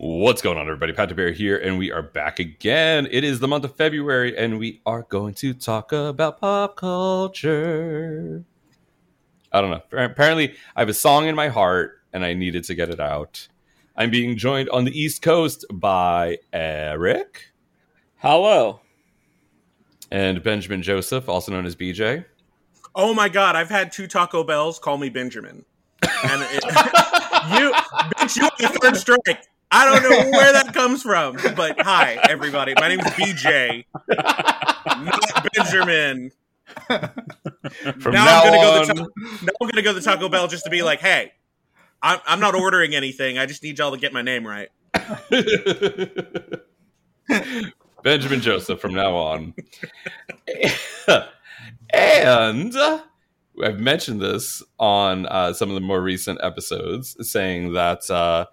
What's going on, everybody? Pat DeBear here, and we are back again. It is the month of February, and we are going to talk about pop culture. I don't know. Apparently, I have a song in my heart, and I needed to get it out. I'm being joined on the East Coast by Eric. Hello. And Benjamin Joseph, also known as BJ. Oh my god, I've had two Taco Bells call me Benjamin. And it, you, bitch, you on the third strike. I don't know where that comes from, but hi, everybody. My name is BJ, not Benjamin. From now, now, I'm gonna on, go to now I'm gonna go to Taco Bell just to be like, hey, I'm, I'm not ordering anything. I just need y'all to get my name right. Benjamin Joseph from now on. and I've mentioned this on uh, some of the more recent episodes, saying that uh,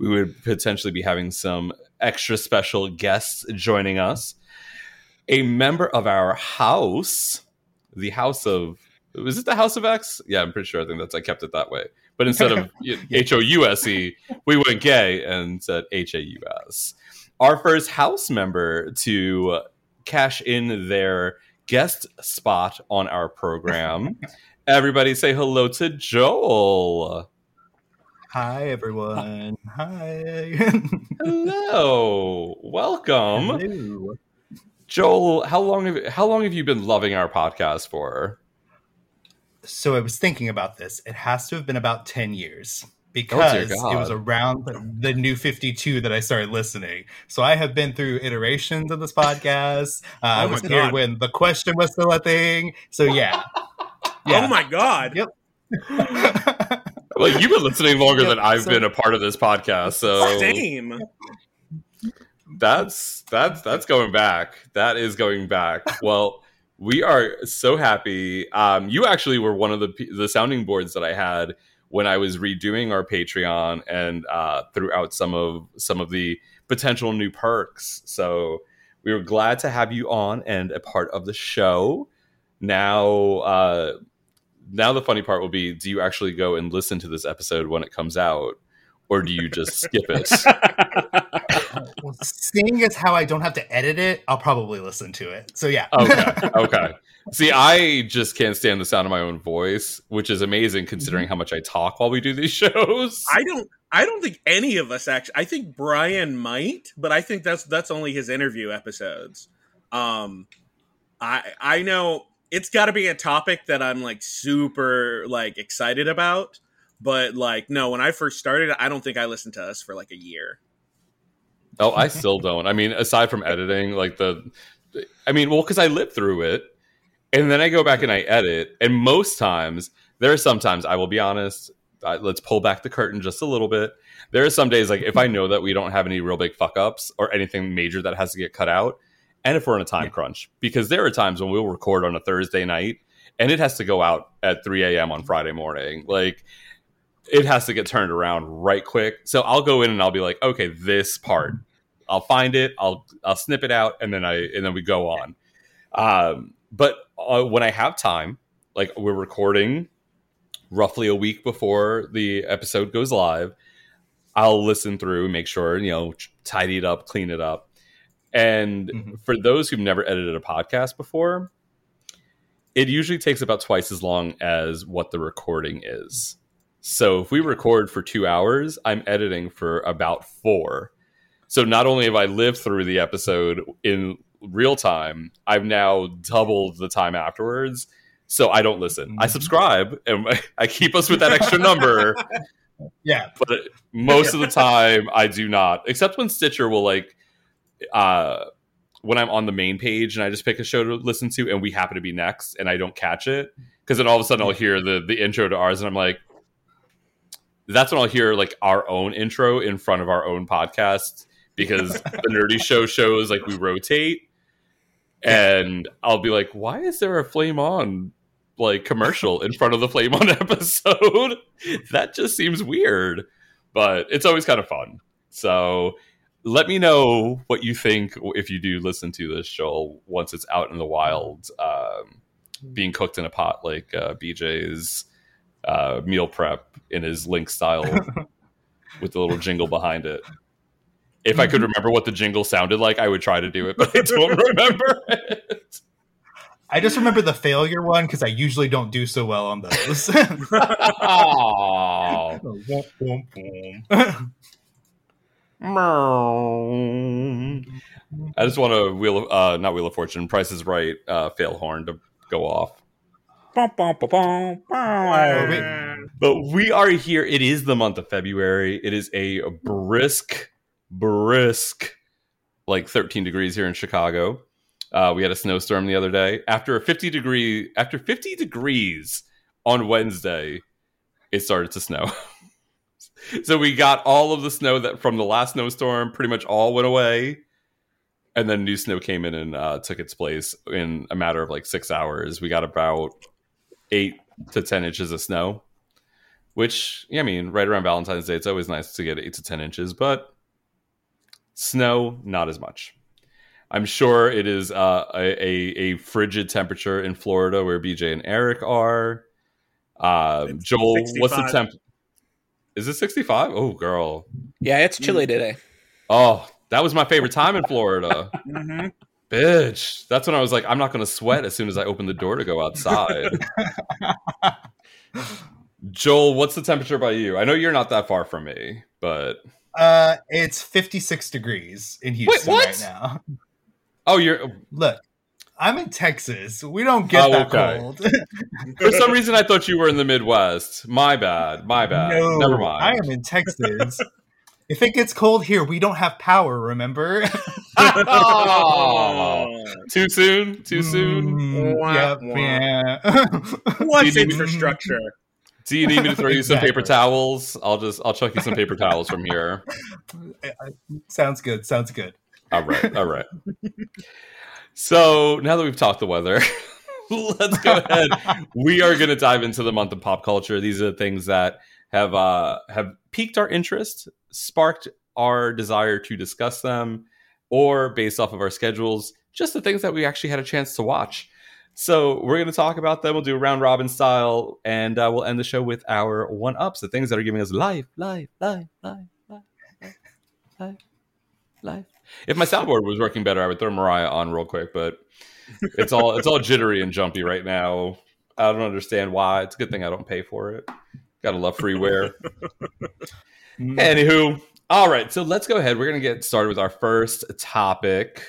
we would potentially be having some extra special guests joining us. A member of our house, the House of, was it the House of X? Yeah, I'm pretty sure. I think that's, I kept it that way. But instead of H O U S E, we went gay and said H A U S. Our first house member to cash in their guest spot on our program. Everybody say hello to Joel. Hi everyone. Hi. Hello. Welcome. Hello. Joel, how long have how long have you been loving our podcast for? So I was thinking about this. It has to have been about 10 years Oh, because God. it was around the, the new 52 that I started listening. So I have been through iterations of this podcast. Uh, I Oh my was here God. when the question was still a thing. So yeah. Yeah. Oh my god. Yep. Well, you've been listening longer Yep, than I've so- been a part of this podcast, so Same. that's that's that's going back. That is going back. Well, we are so happy. Um, you actually were one of the the sounding boards that I had when I was redoing our Patreon and uh, threw out some of some of the potential new perks. So we were glad to have you on and a part of the show. Now, uh, now the funny part will be: Do you actually go and listen to this episode when it comes out, or do you just skip it? Well, seeing as how I don't have to edit it, I'll probably listen to it. So yeah. okay okay see i just can't stand the sound of my own voice which is amazing considering Mm-hmm. how much i talk while we do these shows I don't I don't think any of us actually I think Brian might, but I think that's that's only his interview episodes. Um I I know it's got to be a topic that I'm like super like excited about, but like no, when I first started, I don't think I listened to us for like a year. oh i still don't. I mean aside from editing like the i mean well because i lived through it and then i go back and i edit and most times there are sometimes i will be honest uh, let's pull back the curtain just a little bit. There are some days like if i know that we don't have any real big fuck ups or anything major that has to get cut out and if we're in a time crunch because there are times when we'll record on a thursday night and it has to go out at 3 a.m on friday morning. Like it has to get turned around right quick. So i'll go in and i'll be like okay this part. I'll find it, I'll I'll snip it out, and then I and then we go on. Um, but uh, when I have time, like we're recording roughly a week before the episode goes live, I'll listen through, make sure you know, tidy it up, clean it up. And Mhm. for those who've never edited a podcast before, it usually takes about twice as long as what the recording is. So if we record for two hours, I'm editing for about four. So not only have I lived through the episode in real time, I've now doubled the time afterwards. So I don't listen. I Mhm. subscribe and I keep us with that extra number Yeah. but most of the time I do not, except when Stitcher will like, uh, when I'm on the main page and I just pick a show to listen to, and we happen to be next, and I don't catch it, because then all of a sudden I'll hear the the intro to ours, and I'm like, that's when I'll hear like our own intro in front of our own podcast because the nerdy show shows like we rotate, and I'll be like, why is there a flame on? like commercial in front of the flame on episode that just seems weird but it's always kind of fun so let me know what you think if you do listen to this show once it's out in the wild um, being cooked in a pot like uh, bj's uh, meal prep in his link style with the little jingle behind it. If i could remember what the jingle sounded like i would try to do it but i don't remember it. I just remember the failure one because I usually don't do so well on those. I just want to wheel of, uh not wheel of fortune price is right uh fail horn to go off. Bum, bum, bum, bum, bum. but we are here it is the month of february. It is a brisk brisk like 13 degrees here in chicago. Uh we had a snowstorm the other day. After a 50 degree after 50 degrees on wednesday it started to snow so we got all of the snow that from the last snowstorm pretty much all went away. And then new snow came in and uh, took its place in a matter of like six hours. We got about eight to ten inches of snow which yeah, i mean right around valentine's day it's always nice to get eight to ten inches but snow not as much. I'm sure it is uh, a, a, frigid temperature in florida where bj and eric are. Uh, joel what's the 65. temp is it 65 oh girl Yeah, it's chilly today. oh that was my favorite time in florida Mhm. bitch that's when i was like i'm not going to sweat as soon as i open the door to go outside joel what's the temperature by you i know you're not that far from me but uh, it's 56 degrees in Houston what? right now. oh you're Look, I'm in Texas. We don't get Oh, that okay. cold. for some reason i thought you were in the midwest my bad my bad no, never mind I am in Texas. if it gets cold here, we don't have power. Remember? Oh, too soon too soon Mm, yep, yeah. What's infrastructure? do you need me to throw you some paper towels i'll just i'll chuck you some paper towels from here sounds good. Sounds good. All right, all right. So now that we've talked the weather, let's go ahead. We are going to dive into the month of pop culture. These are the things that have uh, have piqued our interest, sparked our desire to discuss them, or based off of our schedules, just the things that we actually had a chance to watch. So we're going to talk about them. We'll do a round robin style, and uh, we'll end the show with our one ups, the things that are giving us life, life, life, life, life, life, life, life. If my soundboard was working better, I would throw Mariah on real quick, but it's all it's all jittery and jumpy right now. I don't understand why. It's a good thing I don't pay for it. Gotta love freeware. Anywho, all right. So let's go ahead. We're gonna get started with our first topic.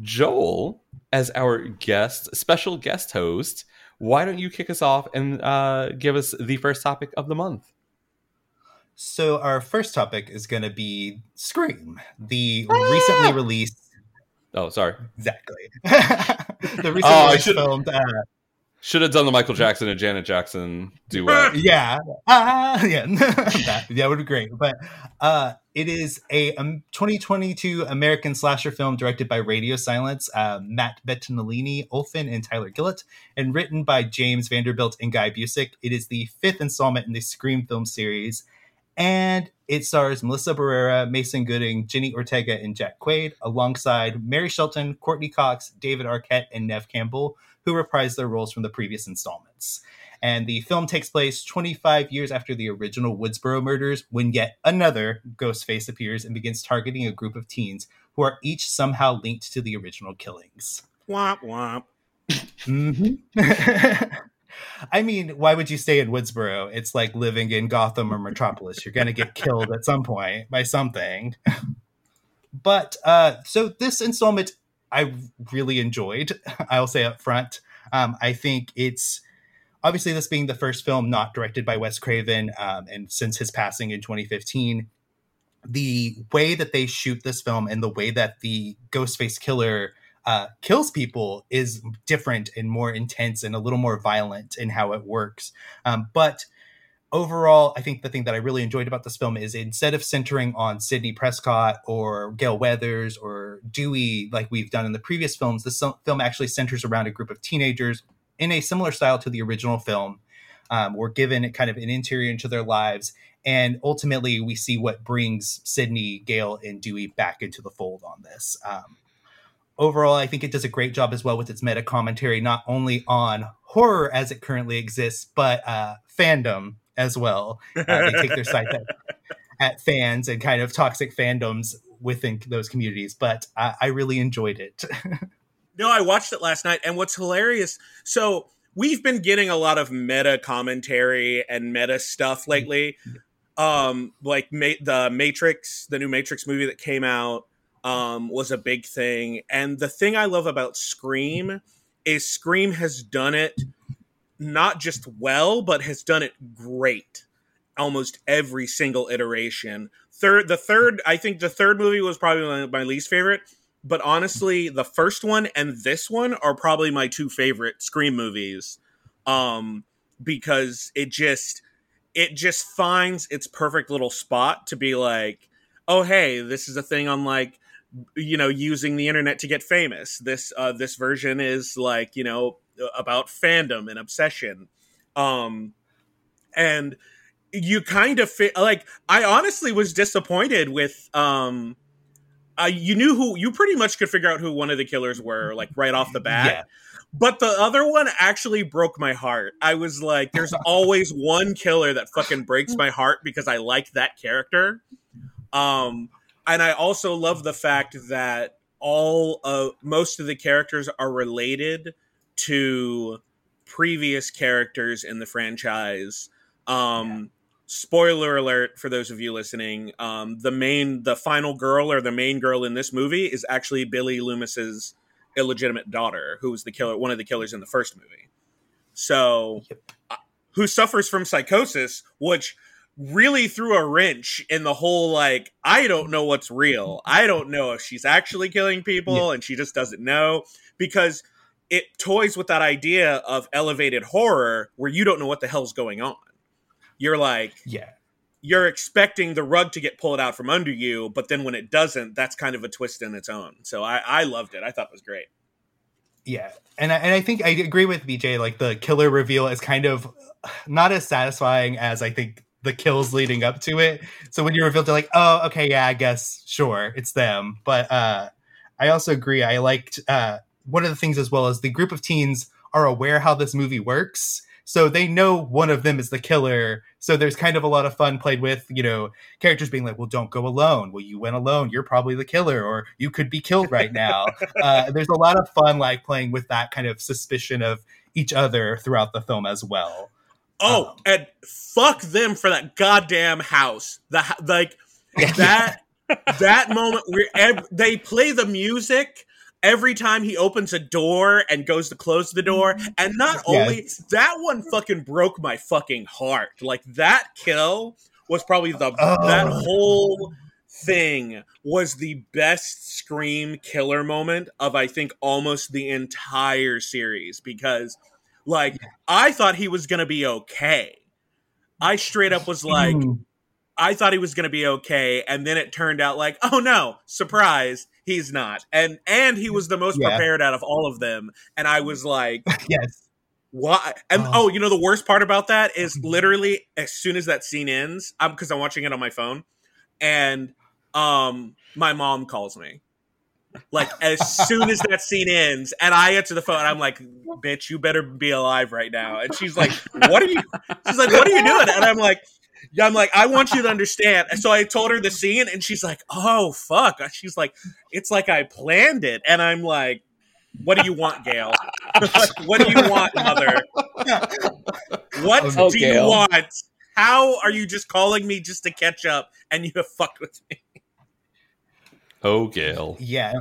Joel, as our guest, special guest host, why don't you kick us off and uh, give us the first topic of the month? So our first topic is going to be Scream, the recently released. Oh, sorry. Exactly. the recently Oh, I should- filmed. Uh, Should have done the Michael Jackson and Janet Jackson duet. yeah, ah, yeah, that, that would be great. But uh, it is a um, 2022 American slasher film directed by Radio Silence, uh, Matt Bettinelli, Olpin, and Tyler Gillett, and written by James Vanderbilt and Guy Busick. It is the fifth installment in the Scream film series, And it stars Melissa Barrera, Mason Gooding, Jenna Ortega, and Jack Quaid, alongside Marley Shelton, Courteney Cox, David Arquette, and Neve Campbell, who reprised their roles from the previous installments. And the film takes place 25 years after the original Woodsboro murders, when yet another Ghostface appears and begins targeting a group of teens who are each somehow linked to the original killings. Womp womp. Mm-hmm. I mean, why would you stay in Woodsboro? It's like living in Gotham or Metropolis. You're going to get killed at some point by something. but uh, so this installment, I really enjoyed. I'll say up front. Um, I think it's obviously this being the first film not directed by Wes Craven, um, and since his passing in 2015, the way that they shoot this film and the way that the Ghostface killer uh, kills people is different and more intense and a little more violent in how it works. Um, but overall, I think the thing that I really enjoyed about this film is instead of centering on Sidney Prescott or Gale Weathers or Dewey, like we've done in the previous films, this film actually centers around a group of teenagers in a similar style to the original film. Um, we're given kind of an interior into their lives. And ultimately, we see what brings Sidney, Gale, and Dewey back into the fold on this. Um, overall, I think it does a great job as well with its meta commentary, not only on horror as it currently exists, but uh, fandom as well. Uh, they take their sights at, at, fans and kind of toxic fandoms within those communities. But I, I really enjoyed it. no, I watched it last night, and what's hilarious, so we've been getting a lot of meta commentary and meta stuff lately. Um, like Ma- the Matrix, the new Matrix movie that came out um, was a big thing. And the thing I love about Scream is Scream has done it not just well, but has done it great. Almost every single iteration. Third, the third, I think the third movie was probably my, my least favorite. But honestly, the first one and this one are probably my two favorite Scream movies. Um, because it just it just finds its perfect little spot to be like, oh hey, this is a thing on like you know using the internet to get famous. This uh this version is like you know about fandom and obsession. Um and you kind of fit like i honestly was disappointed with um uh, you knew who you pretty much could figure out who one of the killers were like right off the bat. Yeah. but the other one actually broke my heart. I was like there's always one killer that fucking breaks my heart because i like that character. Um and I also love the fact that all of most of the characters are related to previous characters in the franchise. Um, yeah. Spoiler alert for those of you listening: um, the main, the final girl or the main girl in this movie is actually Billy Loomis's illegitimate daughter, who was the killer, one of the killers in the first movie. So, yep. uh, who suffers from psychosis, which really threw a wrench in the whole like I don't know what's real. I don't know if she's actually killing people yeah. and she just doesn't know because it toys with that idea of elevated horror where you don't know what the hell's going on. You're like yeah. You're expecting the rug to get pulled out from under you, but then when it doesn't, that's kind of a twist in its own. So I, I loved it. I thought it was great. Yeah, and I, and I think I agree with BJ. Like the killer reveal is kind of not as satisfying as I think the kills leading up to it. So when you reveal, they're like, oh, okay, yeah, I guess, sure, it's them. But uh, I also agree. I liked uh, one of the things as well as the group of teens are aware how this movie works. So they know one of them is the killer. So there's kind of a lot of fun played with, you know, characters being like, well, don't go alone. Well, you went alone. You're probably the killer, or you could be killed right now. uh, there's a lot of fun, like playing with that kind of suspicion of each other throughout the film as well. Oh, um, and fuck them for that goddamn house. The like that that moment where ev- they play the music every time he opens a door and goes to close the door. And not only yes. that one fucking broke my fucking heart. Like that kill was probably the oh. that whole thing was the best scream killer moment of I think almost the entire series because like I thought he was gonna be okay. I straight up was like, mm. I thought he was gonna be okay, and then it turned out like, oh no, surprise, he's not. And and he was the most yeah. prepared out of all of them. And I was like, yes. why? And Oh. oh. you know the worst part about that is literally as soon as that scene ends, I'm because I'm watching it on my phone, and um, my mom calls me. Like as soon as that scene ends, and I answer the phone, I'm like, "Bitch, you better be alive right now." And she's like, "What are you?" She's like, "What are you doing?" And I'm like, "Yeah, I'm like, I want you to understand." And so I told her the scene, and she's like, "Oh fuck!" She's like, "It's like I planned it," and I'm like, "What do you want, Gail? what do you want, mother? What Oh, do Gail. you want? How are you just calling me just to catch up, and you have fucked with me?" Oh, Gail. Yeah.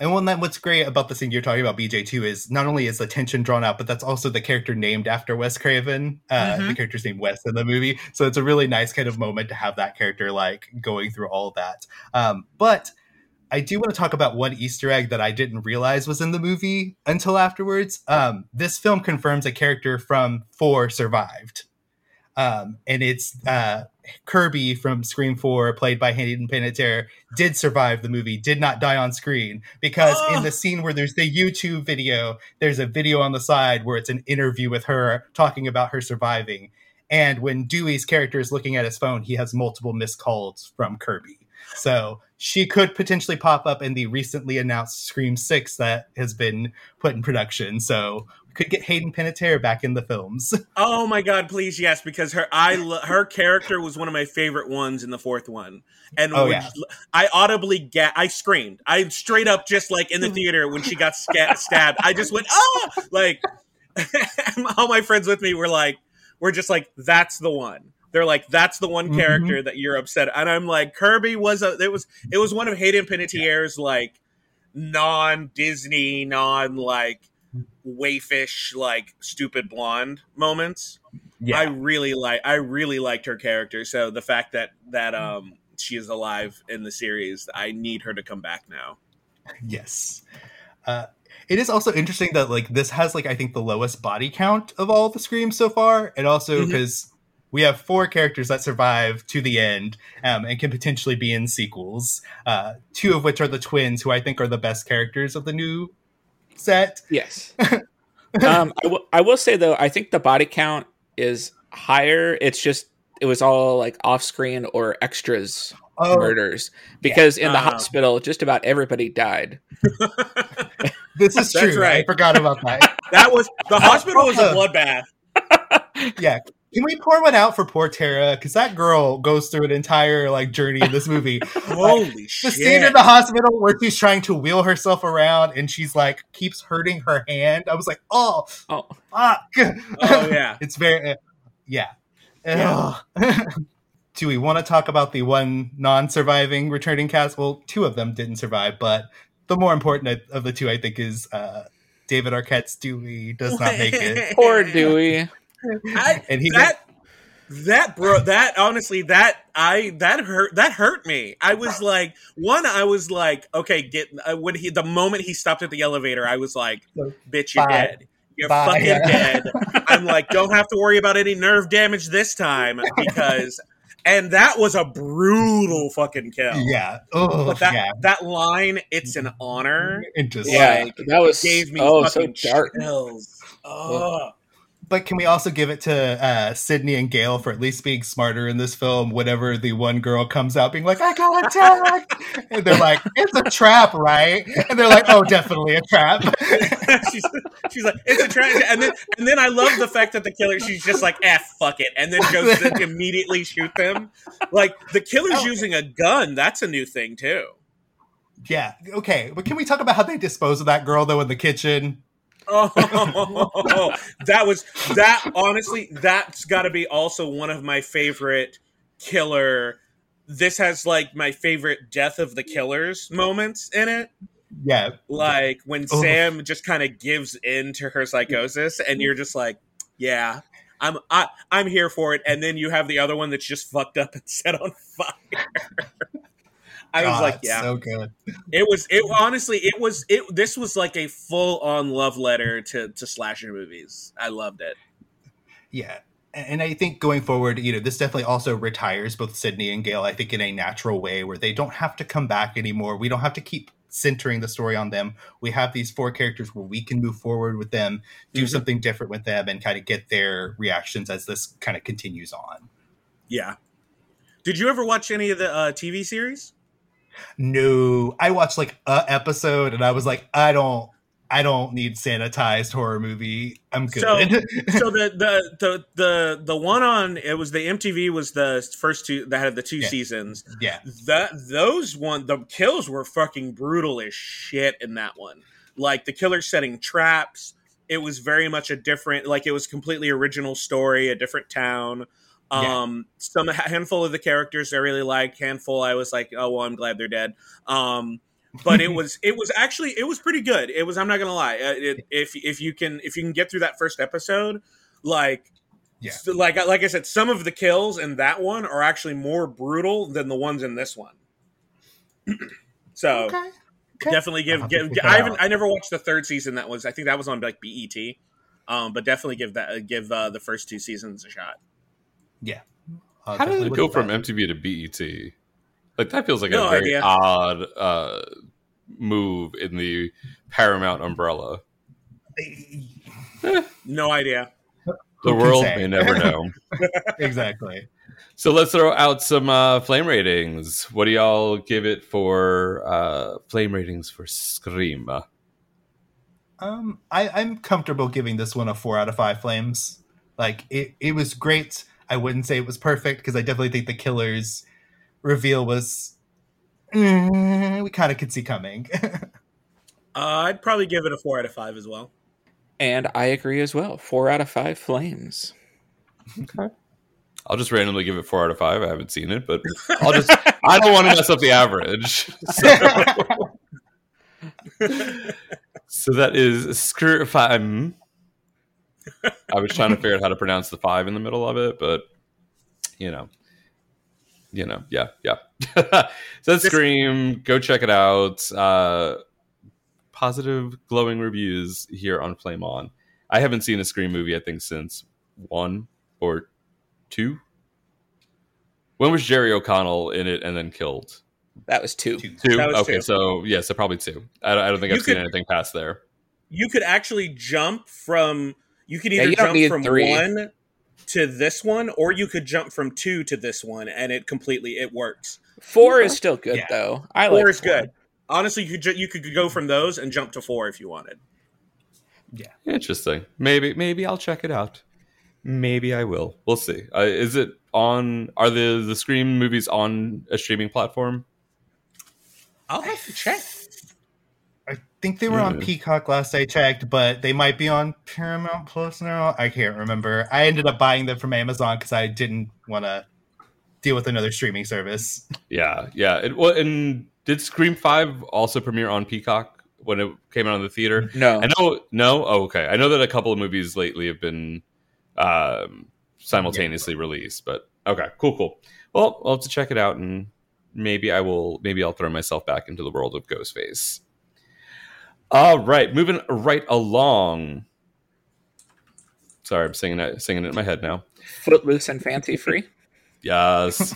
And one that what's great about the scene you're talking about, BJ, too, is not only is the tension drawn out, but that's also the character named after Wes Craven. Uh, Mhm. The character's named Wes in the movie, so it's a really nice kind of moment to have that character like going through all that. Um, but I do want to talk about one Easter egg that I didn't realize was in the movie until afterwards. Um, this film confirms a character from Four survived, um, and it's uh, Kirby from Scream Four, played by Hayden Panettiere, did survive the movie, did not die on screen because Oh. in the scene where there's the YouTube video, there's a video on the side where it's an interview with her talking about her surviving. And when Dewey's character is looking at his phone, he has multiple missed calls from Kirby. So she could potentially pop up in the recently announced Scream 6 that has been put in production. So could get Hayden Panettiere back in the films. Oh my god, please yes, because her I lo- her character was one of my favorite ones in the fourth one, and Oh, when yeah. I audibly ga- I screamed. I straight up just like in the theater when she got sca- stabbed. I just went oh like all my friends with me were like we're just like that's the one. They're like that's the one Mhm. character that you're upset, and I'm like Kirby was a it was it was one of Hayden Panettiere's like non Disney non like waifish like stupid blonde moments. I really like I really liked her character. So the fact that that um she is alive in the series, I need her to come back now. Yes. Uh, it is also interesting that like this has like I think the lowest body count of all the screams so far, and also because we have four characters that survive to the end um, and can potentially be in sequels. Uh, two of which are the twins, who I think are the best characters of the new set. Yes. um, I will. Say though, I think the body count is higher. It's just it was all like off screen or extras Oh, murders because in the Ah. hospital, just about everybody died. this is That's true. I forgot about that. That was the hospital was a Uh, bloodbath. yeah. Can we pour one out for poor Tara? Because that girl goes through an entire like journey in this movie. Holy the shit! The scene in the hospital where she's trying to wheel herself around and she's like keeps hurting her hand. I was like, oh Oh, fuck. oh yeah. it's very uh, yeah. Yeah. Do we want to talk about the one non-surviving returning cast? Well, two of them didn't survive, but the more important of the two, I think, is uh, David Arquette's Dewey does not make it, poor Dewey. I, and he that that bro that honestly that i that hurt that hurt me i was like one i was like okay get uh, when he the moment he stopped at the elevator i was like bitch you're Bye. dead you're Bye. fucking dead i'm like don't have to worry about any nerve damage this time because and that was a brutal fucking kill yeah, oh but that yeah, that line it's an honor interesting. Yeah, Like, that was gave me oh so fucking dark. chills oh. But can we also give it to uh, Sidney and Gale for at least being smarter in this film? Whenever the one girl comes out being like, "I got attacked," and they're like, "It's a trap, right?" And they're like, "Oh, definitely a trap." she's, she's like, it's a trap," And then, and then I love the fact that the killer, she's just like, eh, fuck it. And then goes to immediately shoot them. Like, the killer's Oh. using a gun. That's a new thing, too. yeah, okay. But can we talk about how they dispose of that girl though in the kitchen? Oh, that was, that, honestly, that's got to be also one of my favorite killer. This has, like, my favorite death of the killers moments in it. Yeah, Like, when Oh. Sam just kind of gives in to her psychosis, and you're just like, yeah. I'm I, I'm here for it, and then you have the other one that's just fucked up and set on fire. I was God, like, yeah, so good. it was. It honestly, it was. It this was like a full on love letter to to slasher movies. I loved it. Yeah. And I think going forward, you know, this definitely also retires both Sidney and Gale, I think, in a natural way where they don't have to come back anymore. We don't have to keep centering the story on them. We have these four characters where we can move forward with them, do Mhm. something different with them, and kind of get their reactions as this kind of continues on. Yeah. Did you ever watch any of the uh, TV series? No, I watched like a episode and I was like, I don't, I don't need sanitized horror movie. I'm good. So- so the, the the the the one on it was the MTV was the first two that had the two Yeah. seasons. yeah, That those one the kills were fucking brutal as shit in that one. Like the killer setting traps. It was very much a different like it was completely original story, a different town. Yeah. Um some handful of the characters I really liked, handful I was like, "Oh, well, I'm glad they're dead." Um but it was it was actually it was pretty good. It was I'm not going to lie. Uh, It, if if you can if you can get through that first episode, like Yeah. like like I said, some of the kills in that one are actually more brutal than the ones in this one. so okay. okay. definitely give, give I haven't. I never watched the third season. That was I think that was on like BET. Um, but definitely give that uh, give uh, the first two seasons a shot. I'll How did definitely it go from that. MTV to BET? Like that feels like No a very idea. odd uh, move in the Paramount umbrella. No idea. The world say? may never know. exactly. so let's throw out some uh, flame ratings. What do y'all give it for uh, flame ratings for Scream? Um, I, I'm comfortable giving this one a four out of five flames. Like it, it was great. I wouldn't say it was perfect because I definitely think the killer's reveal was mm, we kind of could see coming. Uh, I'd probably give it a four out of five as well. And I agree as well. Four out of five flames. Okay. I'll just randomly give it four out of five. I haven't seen it, but I'll just I don't want to mess up the average. So, so that is Scream. I was trying to figure out how to pronounce the five in the middle of it, but you know, you know, yeah, yeah. so that's Scream. Go check it out. Uh, positive, glowing reviews here on Flame On. I haven't seen a Scream movie. I think since one or two. When was Jerry O'Connell in it and then killed? That was two. Two. Two. That was Okay, two. so yeah, so probably two. I don't, I don't think You I've seen anything past there. you could actually jump from you could Yeah, either you jump from three. one to this one or you could jump from two to this one and it completely it works Four is still good Yeah. though. I four like is good honestly you could ju- you could go from those and jump to four if you wanted Yeah, Interesting. Maybe maybe I'll check it out. Maybe I will. We'll see. Uh, is it on? Are the the Scream movies on a streaming platform? i'll have to check I think they were on Peacock last I checked, but they might be on Paramount Plus now. I can't remember. I ended up buying them from Amazon because I didn't want to deal with another streaming service. Yeah, yeah. It, well, and did Scream Five also premiere on Peacock when it came out in the theater? No. I know. No. Oh, okay. I know that a couple of movies lately have been um, simultaneously released, but okay, cool, cool. Well, I'll have to check it out, and maybe I will. Maybe I'll throw myself back into the world of Ghostface. All right, moving right along. Sorry, I'm singing it, singing it in my head now. Footloose and fancy free. Yes.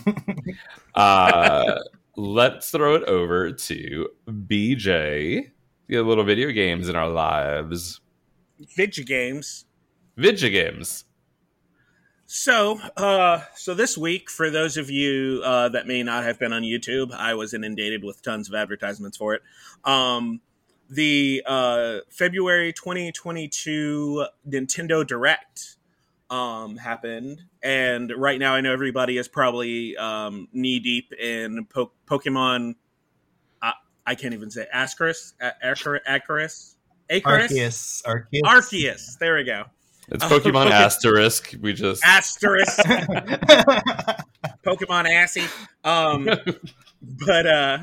uh, let's throw it over to BJ. Get a little video games in our lives. video games Video games. So, uh, so this week, for those of you uh, that may not have been on YouTube, I was inundated with tons of advertisements for it. Um, the uh, February 2022 Nintendo Direct um, happened, and right now I know everybody is probably um, knee deep in po- Pokemon. I, I can't even say Ascaris, A- Acar- Acaris, Acaris, Arceus. Arceus. Arceus. There we go. It's Pokemon okay. Asterisk. We just Asterisk. Pokemon assy. Um, but uh,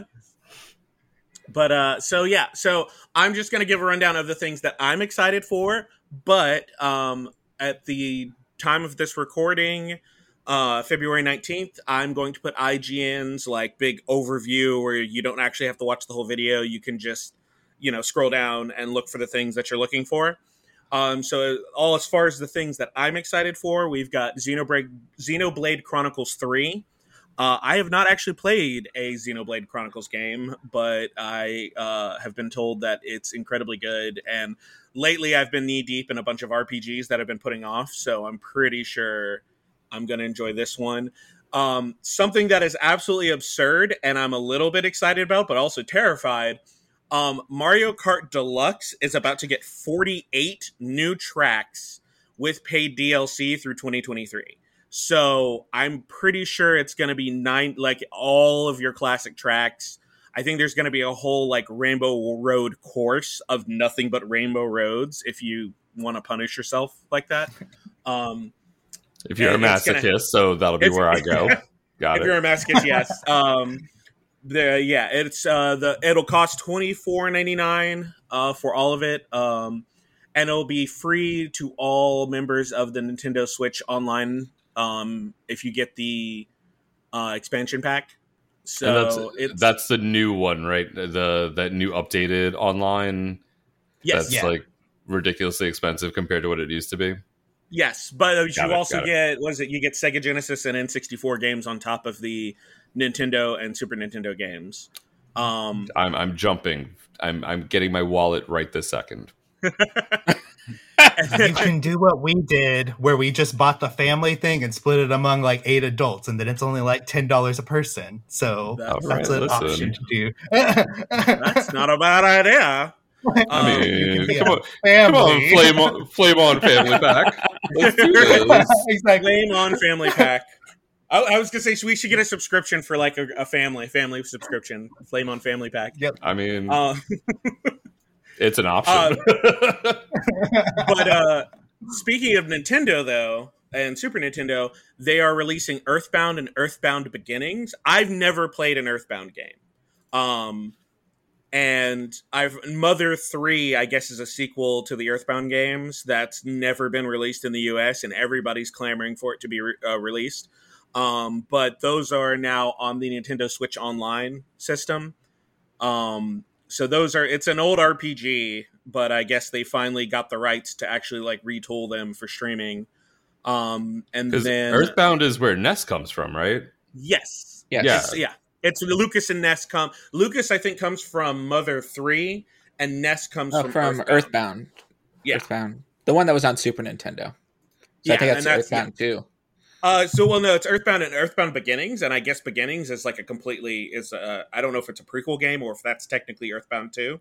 but uh, so yeah, so I'm just gonna give a rundown of the things that I'm excited for. But um, at the time of this recording, uh, February 19th, I'm going to put IGN's like big overview where you don't actually have to watch the whole video. You can just you know scroll down and look for the things that you're looking for. Um, so all as far as the things that I'm excited for, we've got Xenoblade, Xenoblade Chronicles 3, Uh, I have not actually played a Xenoblade Chronicles game, but I uh, have been told that it's incredibly good. And lately, I've been knee deep in a bunch of RPGs that I've been putting off, so I'm pretty sure I'm going to enjoy this one. Um, something that is absolutely absurd, and I'm a little bit excited about, but also terrified. Um, Mario Kart Deluxe is about to get 48 new tracks with paid DLC through 2023. So I'm pretty sure it's going to be nine, like all of your classic tracks. I think there's going to be a whole like Rainbow Road course of nothing but Rainbow Roads if you want to punish yourself like that. Um, If you're a it's gonna- masochist, so that'll be where I go. Got if it. you're a masochist, yes. Um, the yeah, it's uh the it'll cost twenty four ninety nine uh for all of it. Um, and it'll be free to all members of the Nintendo Switch Online. Um, if you get the uh expansion pack. So that's it's that's the new one, right? The that new updated online. yes, that's Yeah. like ridiculously expensive compared to what it used to be. Yes, but uh, you it, also get what is it? You get Sega Genesis and N64 games on top of the Nintendo and Super Nintendo games. Um, I'm I'm jumping. I'm I'm getting my wallet right this second. you can do what we did, where we just bought the family thing and split it among like eight adults, and then it's only like ten dollars a person. So That's- that's Alright, an listen. option to do. that's not a bad idea. I Um, mean, you can be come on, come on, flame on, flame on, family pack. Let's do this. exactly. Flame on Family Pack. I, I was gonna say so we should get a subscription for like a, a family family subscription. Flame on Family Pack. Yep. I mean, Uh, it's an option. but uh, speaking of Nintendo, though, and Super Nintendo, they are releasing Earthbound and Earthbound Beginnings. I've never played an Earthbound game. Um, and I've Mother 3, I guess, is a sequel to the Earthbound games that's never been released in the US, and everybody's clamoring for it to be re- uh, released. Um, but those are now on the Nintendo Switch Online system. Um, so those are it's an old RPG, but I guess they finally got the rights to actually like retool them for streaming. Um, and then Earthbound is where Ness comes from, right? yes, Yes. Yeah. it's, yeah, it's Lucas and Ness come. Lucas, I think, comes from Mother Three, and Ness comes Oh, from, from Earthbound. Earthbound. Yeah. Earthbound. The one that was on Super Nintendo. So Yeah, I think and that's, that's- Earthbound too. Uh, so well, no, it's Earthbound and Earthbound Beginnings, and I guess Beginnings is like a completely is a I don't know if it's a prequel game or if that's technically Earthbound two.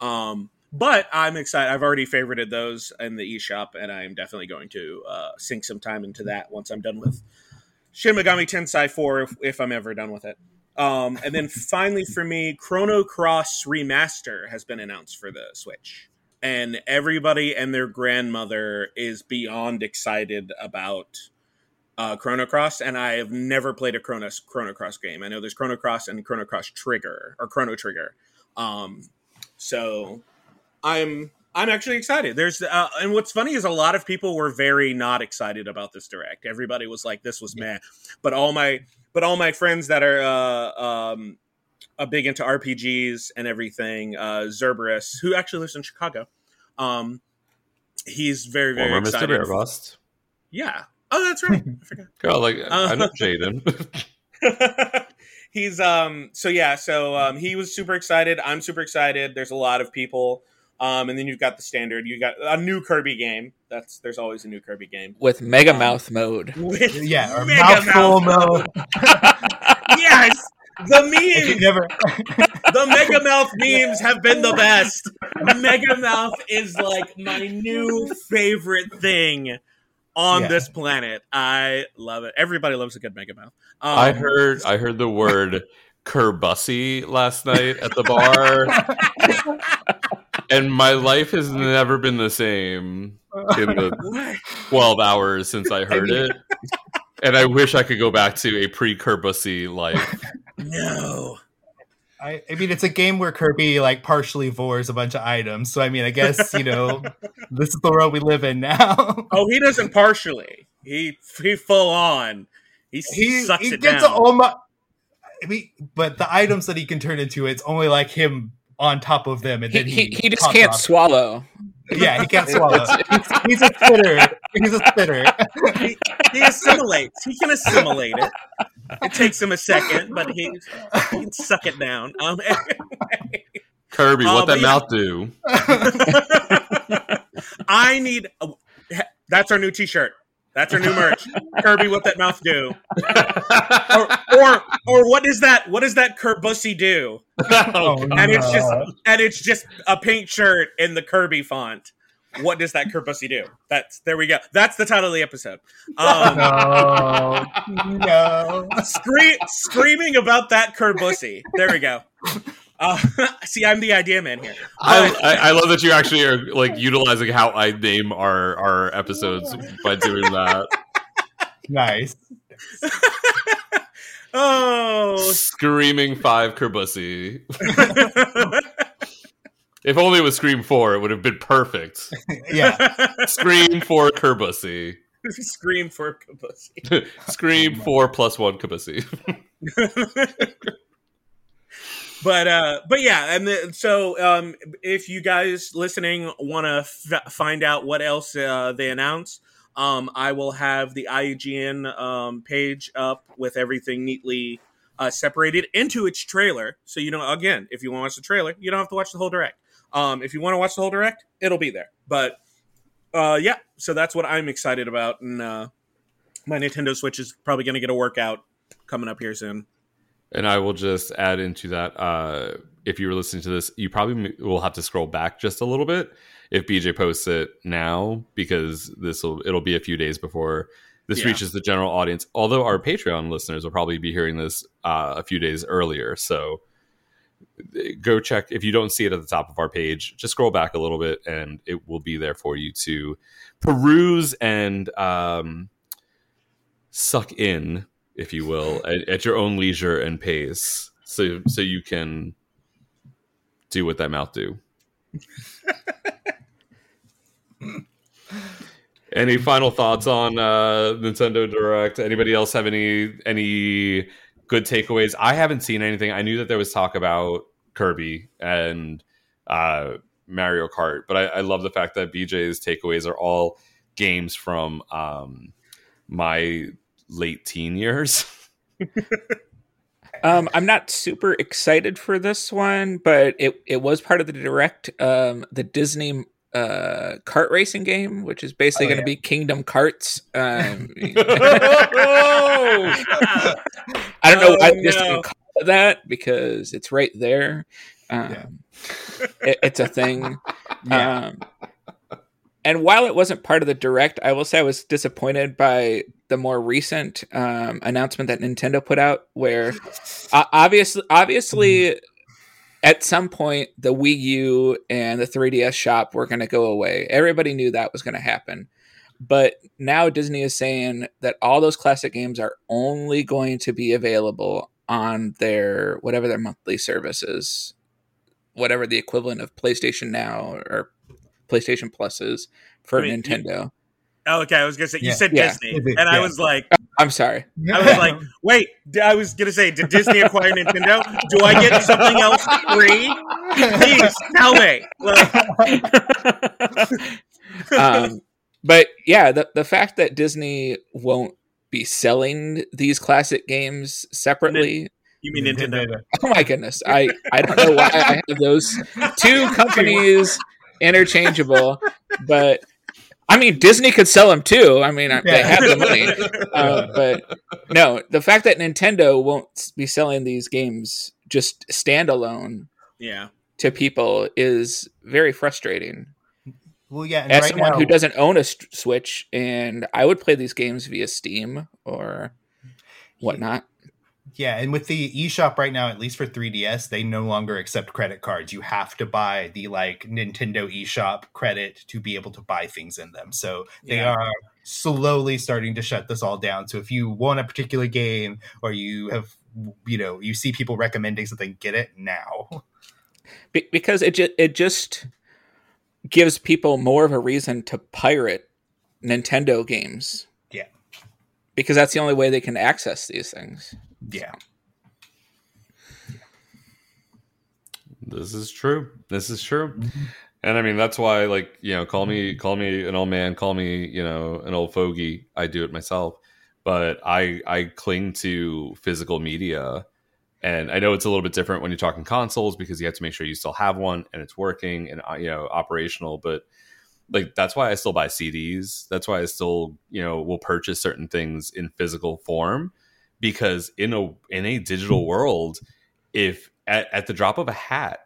Um, but I'm excited. I've already favorited those in the eShop, and I'm definitely going to uh, sink some time into that once I'm done with Shin Megami Tensei 4 if, if I'm ever done with it. Um, and then finally for me, Chrono Cross Remaster has been announced for the Switch. And everybody and their grandmother is beyond excited about uh, Chrono Cross, and I have never played a Chrono Chrono Cross game. I know there's Chrono Cross and Chrono Cross Trigger or Chrono Trigger. Um, so I'm I'm actually excited. There's uh, and what's funny is a lot of people were very not excited about this direct. Everybody was like, "This was meh," but all my but all my friends that are uh, um, a big into RPGs and everything, uh, Zerberus, who actually lives in Chicago, um, he's very very Former Mr. excited. Bearbust. Yeah. Oh, that's right. I forgot. Girl, like I Uh, know Jaden. he's um so yeah so um he was super excited i'm super excited there's a lot of people um and then you've got the standard you got a new kirby game that's there's always a new kirby game With Mega Um, Mouth mode. with Yeah, or Mega mouthful Mouth. mode. yes the If memes never, the mega mouth memes have been the best mega mouth is like my new favorite thing on Yeah. this planet i love it everybody loves a good mega mouth um, I heard I heard the word kerbussy last night at the bar, and my life has never been the same in the twelve hours since I heard it. And I wish I could go back to a pre-kerbussy life. no I, I mean, it's a game where Kirby like partially vores a bunch of items. So I mean, I guess you know, this is the world we live in now. Oh, he doesn't partially. He he full on. He, he sucks he it gets down. almost. I mean, but the items that he can turn into, it's only like him on top of them, and He, then he, he he just can't off. swallow. Yeah, he can't swallow. he's, he's a spitter. He's a spitter. he, he assimilates. He can assimilate it. it takes him a second, but he, he can suck it down. Um, Kirby, what but that yeah. mouth do? I need. That's our new T-shirt. That's our new merch. Kirby, what that mouth do? Or, or, or what is that? What does that Kerbussy do? Oh, And it's just, and it's just a pink shirt in the Kirby font. What does that Kerbussy do? That's there we go. That's the title of the episode. Um, no, no. scree- screaming about that Kerbussy. There we go. Uh, see, I'm the idea man here. I, I, I love that you actually are like utilizing how I name our our episodes by doing that. Nice. Oh, Screaming five Kerbussy. If only it was Scream four, it would have been perfect. Yeah. Scream four Kerbussy. scream for Kerbussy. Scream four plus one Kerbussy. but uh but yeah and the, so um if you guys listening want to f- find out what else uh, they announce um i will have the ign um page up with everything neatly uh separated into its trailer so you know again if you want to watch the trailer you don't have to watch the whole direct um if you want to watch the whole direct it'll be there but uh yeah so that's what i'm excited about and uh my nintendo switch is probably going to get a workout coming up here soon And I will just add into that. Uh, if you were listening to this, you probably will have to scroll back just a little bit if BJ posts it now, because this will it'll be a few days before this Yeah. reaches the general audience. Although our Patreon listeners will probably be hearing this uh, a few days earlier, so go check if you don't see it at the top of our page. Just scroll back a little bit, and it will be there for you to peruse and um, suck in if you will, at, at your own leisure and pace, so so you can do what that mouth do. any final thoughts on uh, Nintendo Direct? Anybody else have any any good takeaways? I haven't seen anything. I knew that there was talk about Kirby and uh, Mario Kart, but I, I love the fact that BJ's takeaways are all games from um, my late teen years. Um, I'm not super excited for this one, but it, it was part of the direct, um, the Disney uh, kart racing game, which is basically Oh, going to yeah. be Kingdom Carts. Um, I don't know why Oh, Disney no. called it that because it's right there. Um, Yeah. it- it's a thing. Yeah. Um, and while it wasn't part of the direct, I will say I was disappointed by the more recent um, announcement that Nintendo put out, where uh, obviously, obviously, at some point the Wii U and the 3DS shop were going to go away. Everybody knew that was going to happen, but now Disney is saying that all those classic games are only going to be available on their whatever their monthly service is, whatever the equivalent of PlayStation Now or PlayStation Plus is for I mean, you- Nintendo. Oh, okay, I was gonna say you said Yeah. Disney, Disney, and I was like, I'm sorry. I was like, wait, I was gonna say, did Disney acquire Nintendo? Do I get something else free? Please tell me. Like, um, but yeah, the the fact that Disney won't be selling these classic games separately. you mean Nintendo? Oh my goodness, I I don't know why I have those two companies interchangeable, but I mean Disney could sell them too. I mean I, they have the money, uh, but no, the fact that Nintendo won't be selling these games just standalone Yeah. to people is very frustrating. Well, yeah. And as right someone now, who doesn't own a st- Switch, and I would play these games via Steam or whatnot. Yeah, and with the eShop right now, at least for 3DS, they no longer accept credit cards. You have to buy the like Nintendo eShop credit to be able to buy things in them. So they Yeah. are slowly starting to shut this all down. So if you want a particular game or you have you know, you see people recommending something, get it now. Be- because it ju- it just gives people more of a reason to pirate Nintendo games. Yeah. Because that's the only way they can access these things. Yeah. This is true. This is true. And I mean that's why like, you know, call me call me an old man, call me, you know, an old fogey. I do it myself. but I I cling to physical media. And I know it's a little bit different when you're talking consoles because you have to make sure you still have one and it's working and uh, you know operational. But like that's why I still buy CDs. That's why I still you know will purchase certain things in physical form because in a in a digital world, if at, at the drop of a hat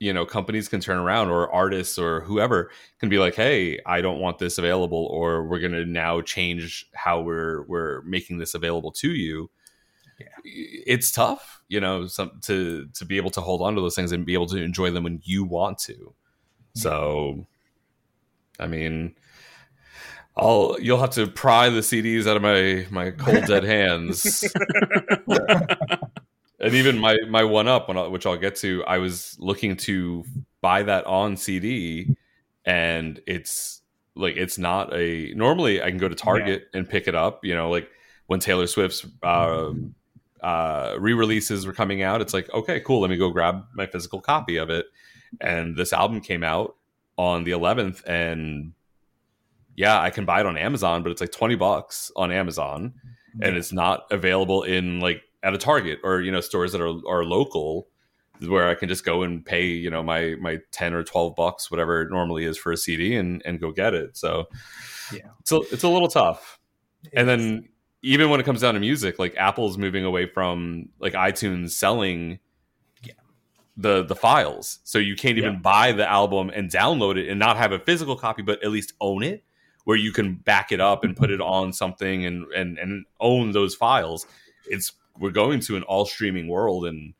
you know companies can turn around or artists or whoever can be like hey i don't want this available or we're going to now change how we're we're making this available to you. Yeah. it's tough you know some to to be able to hold on to those things and be able to enjoy them when you want to. So i mean I'll you'll have to pry the CDs out of my my cold dead hands. and even my my one up I, which I'll get to, I was looking to buy that on CD, and it's like it's not a normally I can go to Target and pick it up. You know, like when Taylor Swift's um, uh, re-releases were coming out, it's like okay, cool. Let me go grab my physical copy of it. And this album came out on the 11th, and yeah, I can buy it on Amazon, but it's like 20 bucks on Amazon mm-hmm. and it's not available in like at a Target or you know stores that are are local where I can just go and pay you know my my 10 or 12 bucks whatever it normally is for a CD and and go get it. So Yeah. It's a, it's a little tough. And then even when it comes down to music, like Apple's moving away from like iTunes selling the the files. So you can't even Yeah. buy the album and download it and not have a physical copy, but at least own it, where you can back it up and put it on something and and and own those files. It's we're going to an all streaming world and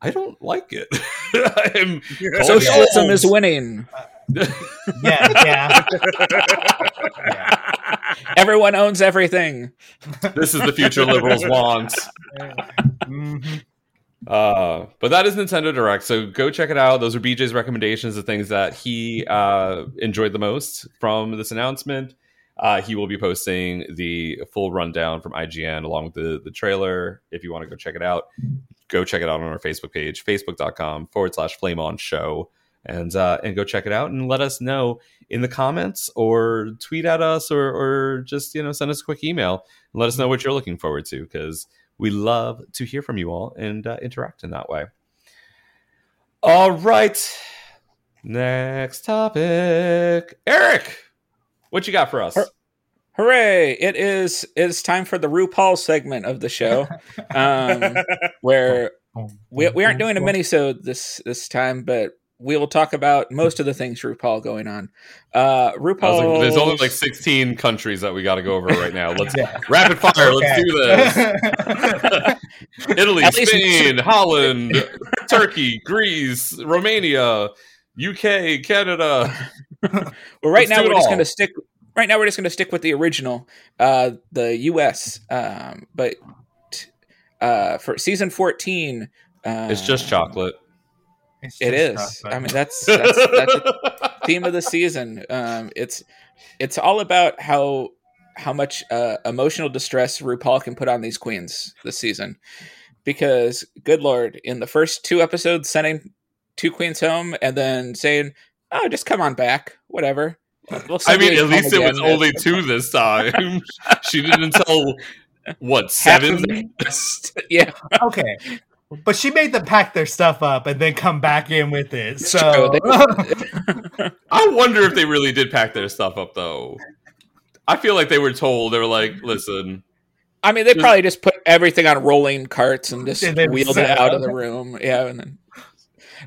I don't like it. I'm Socialism is winning. yeah, yeah. Everyone owns everything. this is the future liberals want. Mhm. Uh, but that is Nintendo Direct, so go check it out. Those are BJ's recommendations of things that he uh, enjoyed the most from this announcement. Uh, he will be posting the full rundown from IGN along with the, the trailer. If you want to go check it out, go check it out on our Facebook page, facebook.com forward slash flame on show. And uh, and go check it out and let us know in the comments or tweet at us or or just you know send us a quick email and let us know what you're looking forward to because we love to hear from you all and uh, interact in that way. All right. Next topic. Eric, what you got for us? Hooray! It is it's time for the RuPaul segment of the show, um, where we, we aren't doing a mini minisode this this time, but we will talk about most of the things RuPaul going on. Uh, RuPaul. like, there's only like 16 countries that we got to go over right now. Let's Yeah. rapid fire. Let's do this. Italy, At least- Spain, Holland, Turkey, Greece, Romania, UK, Canada. Well, right Let's now we're just going to stick. Right now we're just going to stick with the original, uh, the U.S. Um, but uh, for season fourteen, uh, It's just chocolate. It's It just I mean, that's that's, that's a theme of the season. Um, it's it's all about how how much uh, emotional distress RuPaul can put on these queens this season, because good lord, in the first two episodes, sending two queens home and then saying, "Oh, just come on back, whatever." We'll I mean, at least it was only two this time. she didn't tell what seven. yeah, okay. But she made them pack their stuff up and then come back in with it. So. I wonder if they really did pack their stuff up though. I feel like they were told they were like, "Listen, I mean, they probably just put everything on rolling carts and just And wheeled it out up. of the room. Yeah, and then,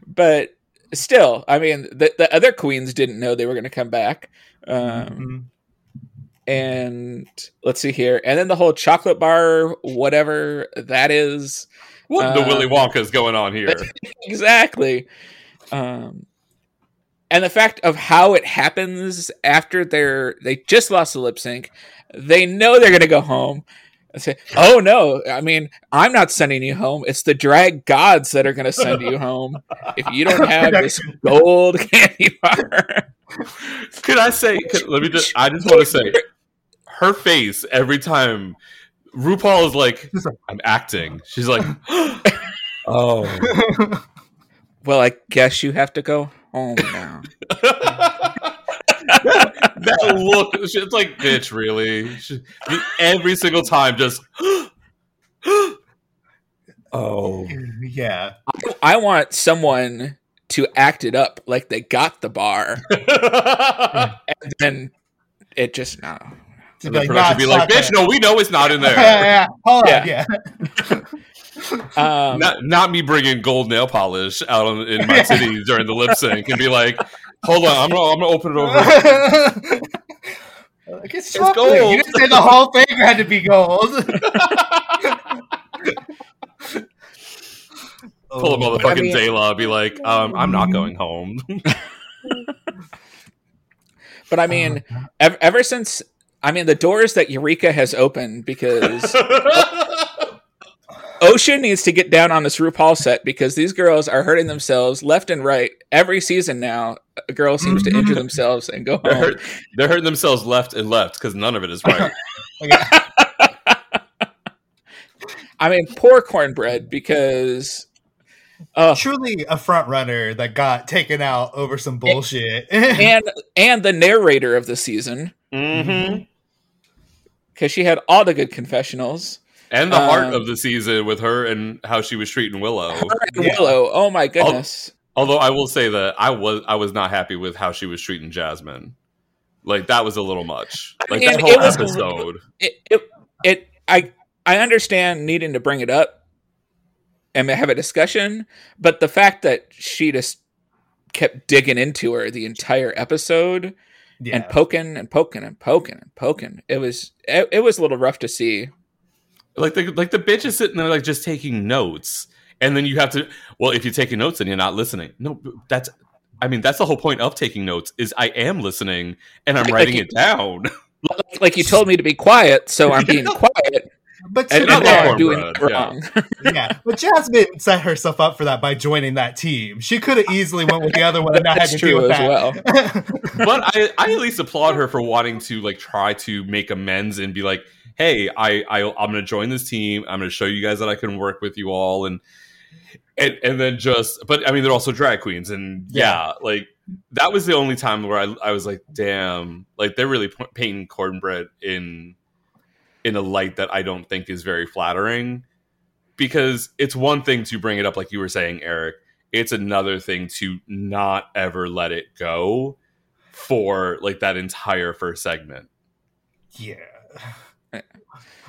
but still, I mean, the, the other queens didn't know they were going to come back. Um, Mhm. and let's see here, and then the whole chocolate bar, whatever that is, what the Um, Wonka is going on here?" exactly. Um, and the fact of how it happens after they're they just lost the lip sync, they know they're gonna go home. And say, "Oh no! I mean, I'm not sending you home. It's the drag gods that are gonna send you home if you don't have this gold candy bar." Could I say? Could, let me just. I just want to say, her face every time RuPaul is like, "I'm acting." She's like, "Oh." Well, I guess you have to go home now. that look, it's like, bitch, really? She- Every single time, just. oh. yeah. I want someone to act it up like they got the bar, and then it just no. To And the be production "Nah, be like, bitch, it." no, we know it's not in there. yeah, yeah. Hold on, Yeah. yeah. Um, Not, not me bringing gold nail polish out on, in my city during the lip sync and be like, hold on, I'm gonna, I'm gonna open it over. Like, it's chocolate. gold. You didn't say the whole thing had to be gold. Pull a Oh, motherfucking I mean- Dayla, be like, um, I'm not going home. but I mean, ever, ever since I mean the doors that Eureka has opened because OSHA needs to get down on this RuPaul set because these girls are hurting themselves left and right every season now. A girl seems to injure themselves and go they're, home. hurt, they're hurting themselves left and left because none of it is right. I mean, poor cornbread because uh, Truly a front runner that got taken out over some bullshit. and and the narrator of the season mm-hmm. Because she had all the good confessionals. And the heart Um, of the season with her and how she was treating Willow. Her and Yeah. Willow, oh my goodness. Although I will say that I was I was not happy with how she was treating Jasmine. Like that was a little much. I Like mean, that whole it was episode. it, it it I I understand needing to bring it up and have a discussion, but the fact that she just kept digging into her the entire episode yeah. and poking and poking and poking and poking, it was it, it was a little rough to see. like the like the bitch is sitting there like just taking notes. And then you have to well if you're taking notes and you're not listening. No that's i mean that's the whole point of taking notes is i am listening and i'm Like writing you- it down. Like, like you told me to be quiet, so I'm being quiet, but and, to not and that now doing cornbread, it yeah. yeah, but Jasmine set herself up for that by joining that team. She could have easily went with the other one and not had That's to deal true with as that. but I, I at least applaud her for wanting to like try to make amends and be like hey i, I i'm gonna join this team i'm gonna show you guys that i can work with you all and and, and then just but i mean they're also drag queens and yeah, like that was the only time where I, I was like damn like they're really p- painting cornbread in in a light that i don't think is very flattering because it's one thing to bring it up like you were saying eric it's another thing to not ever let it go for like that entire first segment yeah.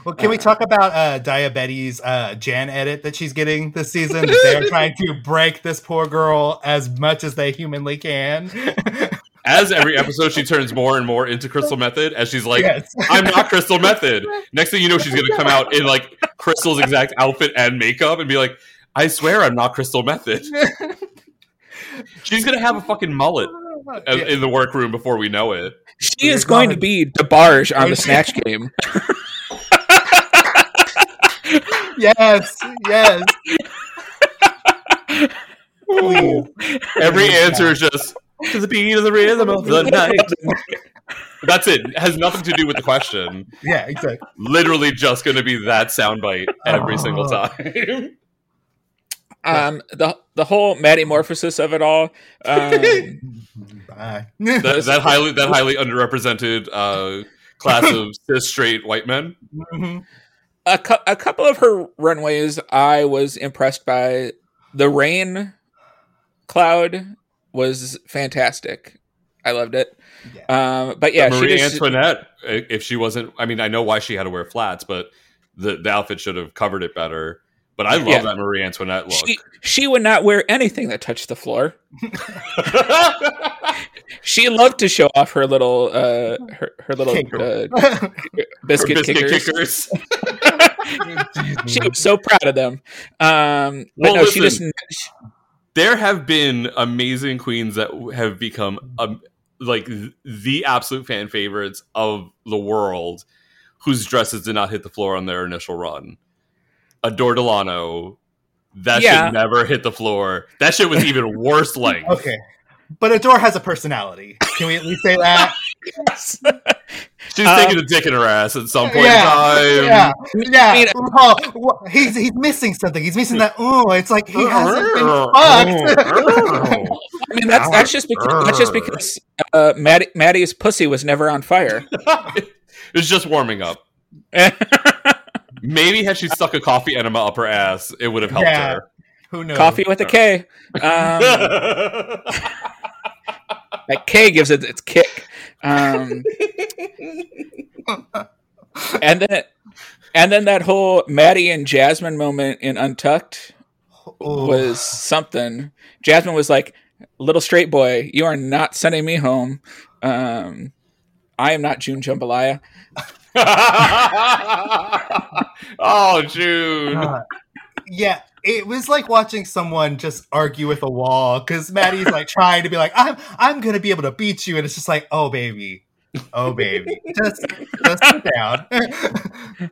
Well, can we talk about uh, Daya Betty's uh, Jan edit that she's getting this season? They're trying to break this poor girl as much as they humanly can. as every episode she turns more and more into Crystal Methyd as she's like yes. i'm not Crystal Methyd next thing you know she's gonna come out in like crystal's exact outfit and makeup and be like i swear i'm not Crystal Methyd she's gonna have a fucking mullet in- Yeah. in the workroom before we know it She is going to be DeBarge on the Snatch game. yes, yes. Please. every answer is just to the beat of the rhythm of the night that's it. it has nothing to do with the question Yeah, exactly. literally just gonna be that soundbite every single Oh. time Um, the the whole Metamorphosis of it all. Um, Bye. that, that highly that highly underrepresented uh, class of cis straight white men. Mhm. a, cou- a couple of her runways I was impressed by. The rain cloud was fantastic. I loved it. Um, but yeah, she Marie just, Antoinette, if she wasn't, I mean, I know why she had to wear flats, but the, the outfit should have covered it better. But I love Yeah. that Marie Antoinette look. she she would not wear anything that touched the floor. She loved to show off her little uh her, her little Cake. uh, Her biscuit, biscuit kickers. kickers. She was so proud of them. Um, but Well, no, she just listen. There have been amazing queens that have become um, like the absolute fan favorites of the world whose dresses did not hit the floor on their initial run. Adore Delano, that Yeah. shit never hit the floor. That shit was even worse length. okay. But Adore has a personality. Can we at least say that? She's Um, taking a dick in her ass at some point yeah, in time. yeah, yeah. I mean- RuPaul, he's he's missing something. He's missing that. Oh, it's like he hasn't been fucked. I mean, that's that's just because that's just because uh, Maddie, Maddie's pussy was never on fire. it was just warming up. Maybe had she stuck a coffee enema up her ass, it would have helped Yeah. her. Who knows? Coffee with a K. Um, that K gives it its kick. Um, and then and then that whole Maddie and Jasmine moment in Untucked Ooh. was something. Jasmine was like, "Little straight boy, you are not sending me home. Um, I am not June Jambalaya." oh, June. Uh, yeah, it was like watching someone just argue with a wall because Maddie's like trying to be like, I'm I'm gonna be able to beat you, and it's just like, oh baby, oh baby, just just sit down.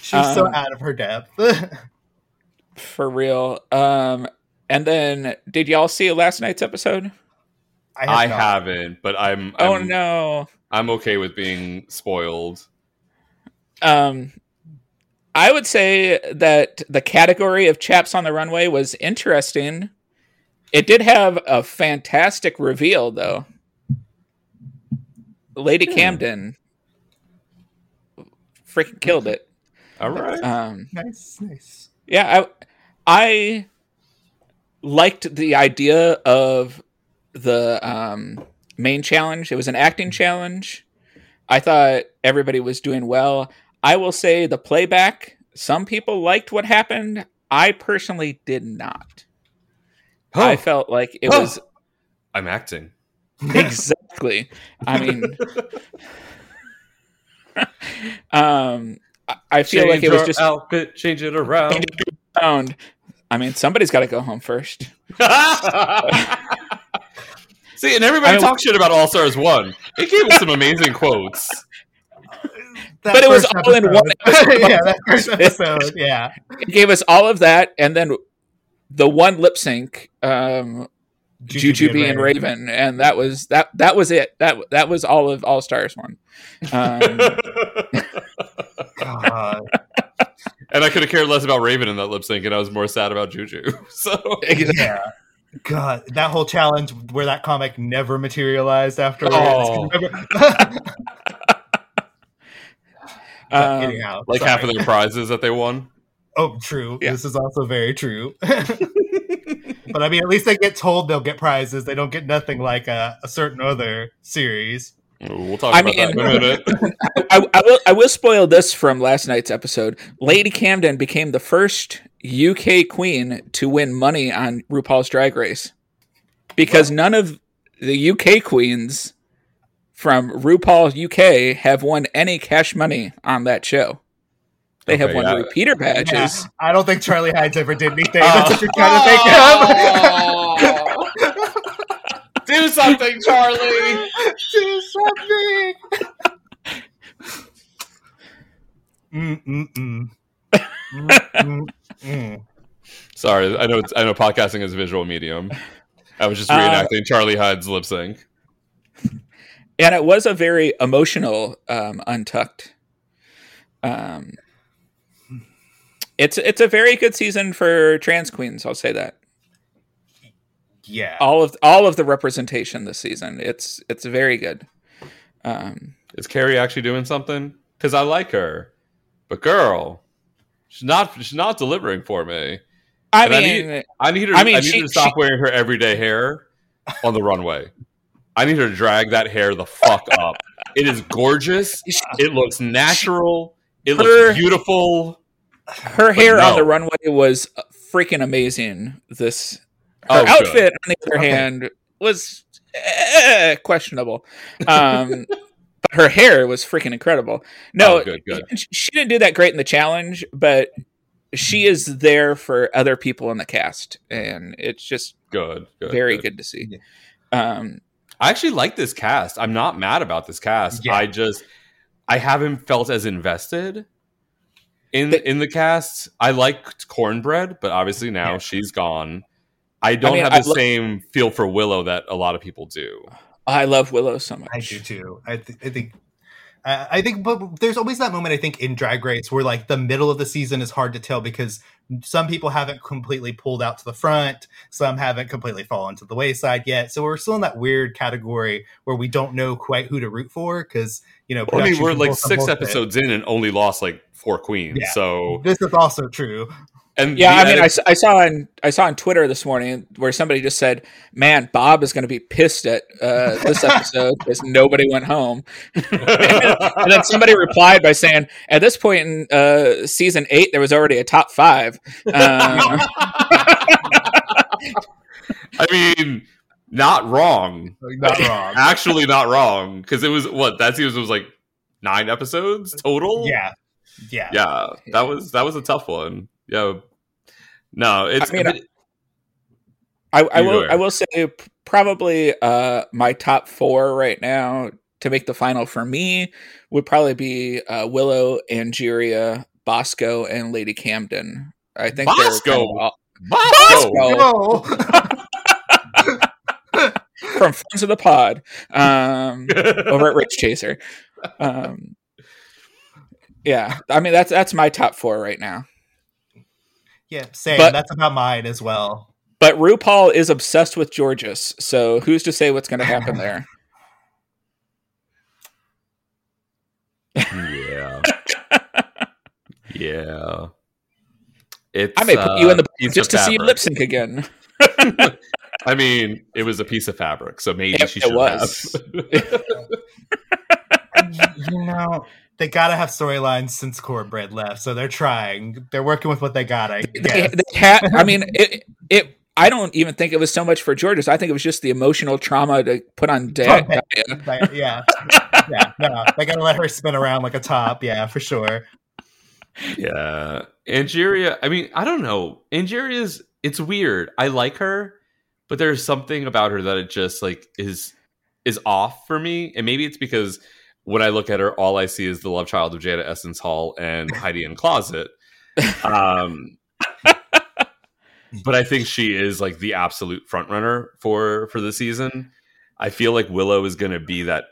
She's so Um, out of her depth. For real. Um, and then, did y'all see last night's episode? have I haven't, but I'm, Oh I'm no. I'm okay with being spoiled. Um, I would say that the category of chaps on the runway was interesting. It did have a fantastic reveal, though. Lady Camden freaking killed it. All right. Um, Nice, nice. yeah, I, I liked the idea of the um, main challenge. It was an acting challenge. I thought everybody was doing well. I will say the playback. Some people liked what happened. I personally did not. I felt like it Huh. was I'm acting. exactly. I mean, um, I- I feel like it was our just outfit, change it around. found. I mean, somebody's got to go home first. See, and everybody I- talks shit about All Stars One. It gave us some amazing quotes. That But it was first all in one episode. yeah, that first episode. Yeah, It gave us all of that, and then the one lip sync, um, Jujubee and Raven, and that was that. That was it. That that was all of All Stars one. Um, God. and I could have cared less about Raven in that lip sync, and I was more sad about Juju. So yeah. God, that whole challenge where that comic never materialized afterwards. Oh. Um, Anyhow, like sorry. half of their prizes that they won. Oh, true. Yeah. This is also very true. but I mean, at least they get told they'll get prizes. They don't get nothing like a, a certain other series. We'll talk I about that in a mean- minute. I, I will. I will spoil this from last night's episode. Lady Camden became the first UK queen to win money on RuPaul's Drag Race because none of the UK queens from RuPaul UK have won any cash money on that show. They have won yeah. repeater badges. Yeah, I don't think Charlie Hides ever did anything. Oh. That's what you're trying to think of. Do something, Charlie. Do something. Mm, mm, mm. Sorry, I know. It's, I know. Podcasting is a visual medium. I was just Uh, reenacting Charlie Hides's lip sync. And it was a very emotional um, untucked um, it's it's a very good season for trans queens i'll say that Yeah. all of all of the representation this season it's it's very good um, Is Kerri actually doing something? Because I like her, but girl, she's not. She's not delivering for me. i And I mean need- I need her. I I, mean, need she- her to stop she- wearing her everyday hair on the runway. I need her to drag that hair the fuck up. It is gorgeous. It looks natural. It Her- looks beautiful. her hair on the runway was freaking amazing this her Oh, good. outfit on the other hand was eh, questionable um but her hair was freaking incredible no Oh, good, good. she- she didn't do that great in the challenge but she is there for other people in the cast and it's just Good. Good. very good to see um I actually like this cast. I'm not mad about this cast. Yeah. I just I haven't felt as invested in The- in the cast. I liked Cornbread, but obviously now Yeah. she's gone. I don't mean, have I the lo- same feel for Willow that a lot of people do. i love willow so much I do too. I, th- I think I think, but there's always that moment I think in Drag Race where like the middle of the season is hard to tell because some people haven't completely pulled out to the front, some haven't completely fallen to the wayside yet. So we're still in that weird category where we don't know quite who to root for because you know. I mean, we're like six episodes in and only lost like four queens. Yeah. So This is also true. And Yeah, I mean, I, edit- s- I saw on I saw on Twitter this morning where somebody just said, "Man, Bob is going to be pissed at uh, this episode because nobody went home." and then somebody replied by saying, "At this point in uh, season eight, there was already a top five. Um, I mean, not wrong. Not wrong. Actually, not wrong because it was what that season was like nine episodes total. yeah, yeah, yeah, that was that was a tough one. Yeah, no, it's. I mean, I, I will ahead. I will say probably uh, my top four right now to make the final for me would probably be uh, Willow, Angeria, Bosco, and Lady Camden. I think Bosco? kind of all- Bosco! Bosco! from Friends of the Pod um, over at Rich Chaser. Um, yeah, I mean that's that's my top four right now. Yeah. Same. But- That's about mine as well. But RuPaul is obsessed with Jorgeous, so who's to say what's going to happen there? yeah, yeah. It's. I may put you in the uh, just of to see you lip sync again. I mean, it was a piece of fabric, so maybe It- she it was. have. you know, they gotta have storylines since Cornbread left, so they're trying. They're working with what they got. I They, guess. they had, I mean, it, it. I don't even think it was so much for Jorgeous. I think it was just the emotional trauma to put on Daya. Like, yeah, yeah. No, they gotta let her spin around like a top. Yeah, for sure. Yeah. Angeria, I mean, I don't know. Angeria's it's weird. I like her, but there's something about her that it just like is is off for me. And maybe it's because when I look at her, all I see is the love child of Jada Essence Hall and Heidi N Closet. Um but I think she is like the absolute front runner for for the season. I feel like Willow is going to be that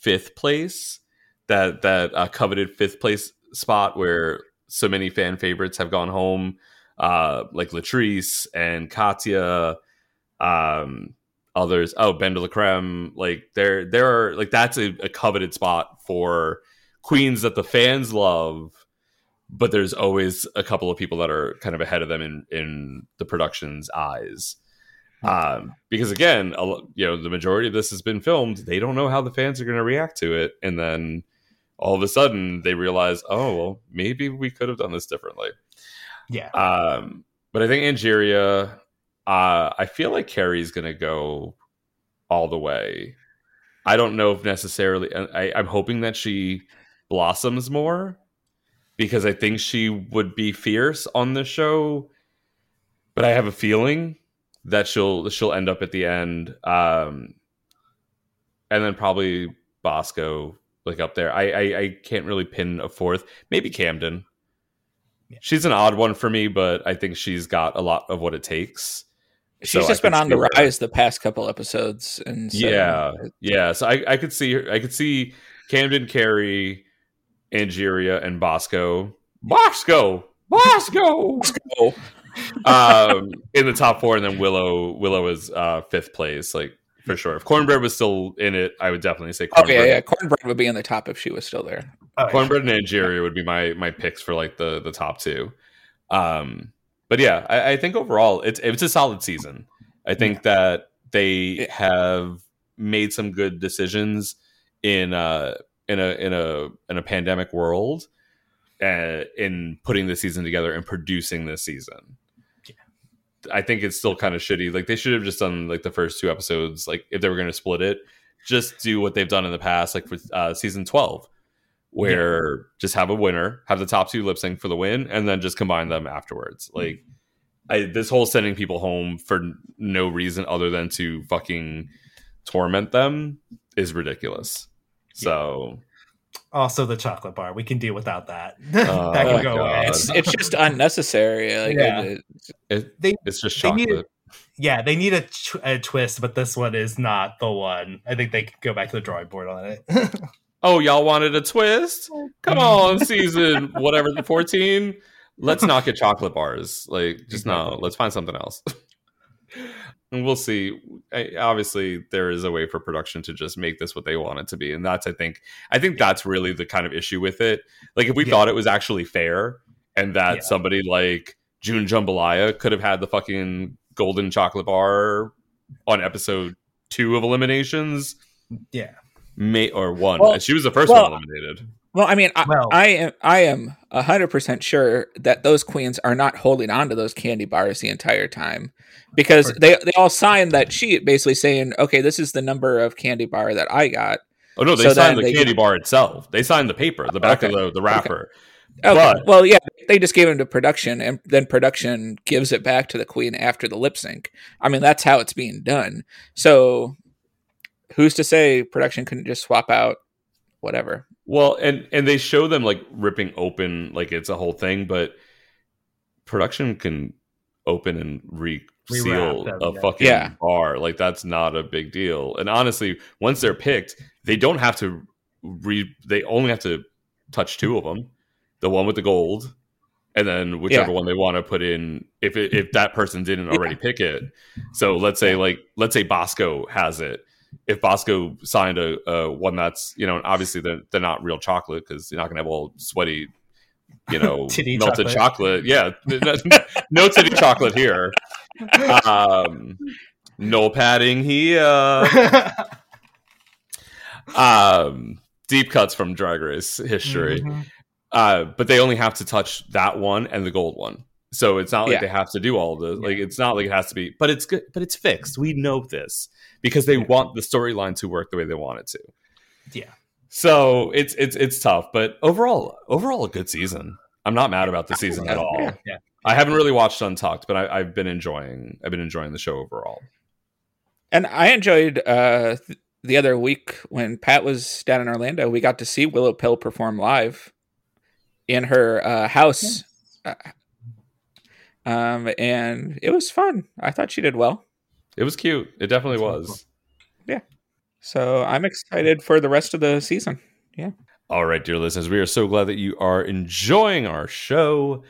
fifth place, that that uh, coveted fifth place spot where so many fan favorites have gone home, uh, like Latrice and Katya, um, others. Oh, Ben de la Creme. Like there, there are like that's a, a coveted spot for queens that the fans love. But there's always a couple of people that are kind of ahead of them in in the production's eyes. Um, because again, a you know, the majority of this has been filmed. They don't know how the fans are going to react to it, and then all of a sudden they realize, oh, well, maybe we could have done this differently. Yeah. Um, but I think Angeria, uh, I feel like Kerri's going to go all the way. I don't know if necessarily. I, I'm hoping that she blossoms more because I think she would be fierce on the show. But I have a feeling that she'll she'll end up at the end, um, and then probably Bosco like up there. I, I I can't really pin a fourth. Maybe Camden. Yeah. She's an odd one for me, but I think she's got a lot of what it takes. She's So I just been on the see her- rise the past couple episodes, and so, yeah, yeah. So I, I could see her. I could see Camden, Kerri, Angeria, and Bosco. Bosco, Bosco. Oh, um, in the top four, and then Willow. Willow is uh, fifth place, like for sure. If Cornbread was still in it, I would definitely say oh Cornbread. yeah, yeah. Cornbread would be in the top if she was still there. Oh, yeah. Cornbread and Angeria would be my my picks for like the the top two. Um, but yeah, I, I think overall it's it's a solid season. I think that they have made some good decisions in uh in a in a in a pandemic world uh, in putting the season together and producing this season. I think it's still kind of shitty. Like they should have just done like the first two episodes. Like if they were going to split it, just do what they've done in the past, like for uh, season twelve, where just have a winner, have the top two lip sync for the win, and then just combine them afterwards. Mm-hmm. Like I, this whole sending people home for no reason other than to fucking torment them is ridiculous. So Also, the chocolate bar. We can deal without that. Oh, that can my go away. It's it's just unnecessary. Like, Yeah. it- it, They- it's just they need chocolate. Yeah, they need a, tw- a twist, but this one is not the one. I think they could go back to the drawing board on it. Oh, y'all wanted a twist? Come on, season whatever the fourteen. Let's not get chocolate bars. Like, just no. Let's find something else. and we'll see. I, obviously, there is a way for production to just make this what they want it to be, and that's I think I think that's really the kind of issue with it. Like, if we Yeah. thought it was actually fair, and that Yeah. somebody like June Jambalaya could have had the fucking golden chocolate bar on episode two of Eliminations, Yeah. May or one. Well- she was the first well- one eliminated. Well, I mean, I, Well- I am I am hundred percent sure that those queens are not holding on to those candy bars the entire time because they they all signed that sheet basically saying, okay, this is the number of candy bar that I got. Oh no, they So signed the they candy get- bar itself. They signed the paper, the back Okay. of the, the wrapper. Okay, But- well, yeah, they just gave them to production, and then production gives it back to the queen after the lip sync. I mean, that's how it's being done. So, who's to say production couldn't just swap out whatever? Well, and and they show them like ripping open like it's a whole thing, but production can open and re seal a yeah. fucking Yeah. bar. Like that's not a big deal. And honestly, once they're picked, they don't have to re they only have to touch two of them. The one with the gold and then whichever Yeah. one they want to put in if it, if that person didn't already pick it. So let's say like let's say Bosco has it. If Bosco signed a, a one that's you know obviously they're, they're not real chocolate because you're not gonna have all sweaty you know melted chocolate. chocolate. Yeah, no titty chocolate here. Um, no padding here. Um, deep cuts from Drag Race history. Mhm. Uh, but they only have to touch that one and the gold one. So it's not like Yeah. they have to do all of this. Like it's not like it has to be, but it's good. But it's fixed. We know this because they want the storyline to work the way they want it to. Yeah. So it's it's it's tough, but overall, overall a good season. I'm not mad about the season at all. Yeah. I haven't really watched Untucked, but I, I've been enjoying. I've been enjoying the show overall. And I enjoyed uh, th- the other week when Pat was down in Orlando. We got to see Willow Pill perform live in her uh, house, uh, um, and it was fun. I thought she did well. It was cute. It definitely That's Yeah. So I'm excited for the rest of the season. Yeah. All right, dear listeners, we are so glad that you are enjoying our show.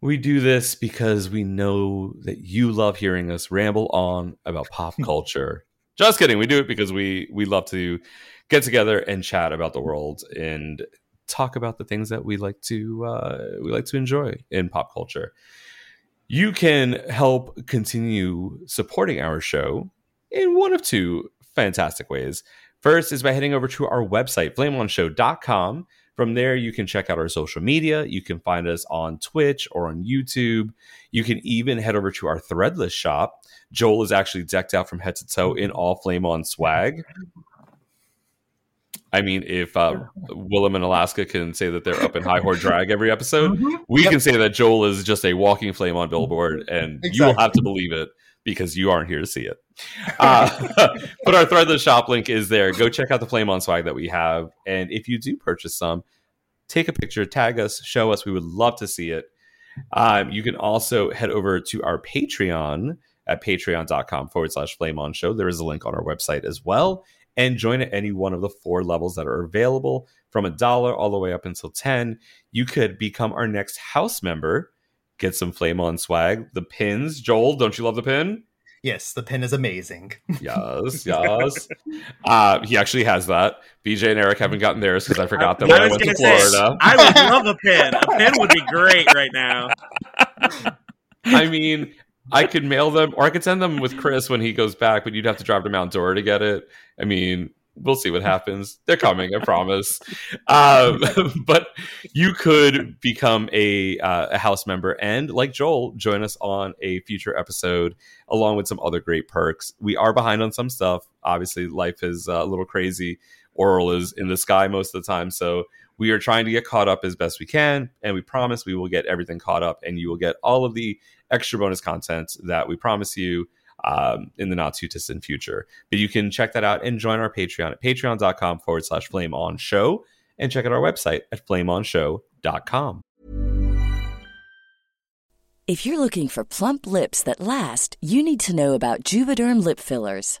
We do this because we know that you love hearing us ramble on about pop culture. Just kidding. We do it because we we love to get together and chat about the world and talk about the things that we like to uh, we like to enjoy in pop culture. You can help continue supporting our show in one of two fantastic ways. First is by heading over to our website, flameonshow.com. From there, you can check out our social media. You can find us on Twitch or on YouTube. You can even head over to our threadless shop. Joel is actually decked out from head to toe in all Flame On swag. I mean, if uh, Willam and Alaska can say that they're up in high horde drag every episode, Mhm. we can say that Joel is just a walking flame on billboard, and you will have to believe it because you aren't here to see it. Uh, but our threadless shop link is there. Go check out the flame on swag that we have, and if you do purchase some, take a picture, tag us, show us. We would love to see it. Um, you can also head over to our Patreon at patreon.com forward slash flame on show. There is a link on our website as well. And join at any one of the four levels that are available from a dollar all the way up until 10. You could become our next house member, get some flame on swag. The pins, Joel, don't you love the pin? Yes, the pin is amazing. Yes, yes. Uh, he actually has that. BJ and Eric haven't gotten theirs because I forgot them when I, was went to gonna say, Florida. I would love a pin. A pin would be great right now. I mean, I could mail them or I could send them with Chris when he goes back, but you'd have to drive to Mount Dora to get it. I mean, we'll see what happens. They're coming, I promise. Um, but you could become a, uh, a house member and, like Joel, join us on a future episode along with some other great perks. We are behind on some stuff. Obviously, life is uh, a little crazy. Oral is in the sky most of the time. So we are trying to get caught up as best we can. And we promise we will get everything caught up and you will get all of the extra bonus content that we promise you um, in the not too distant future. But you can check that out and join our Patreon at patreon.com forward slash flame on show and check out our website at flameonshow.com. If you're looking for plump lips that last, you need to know about Juvederm lip fillers.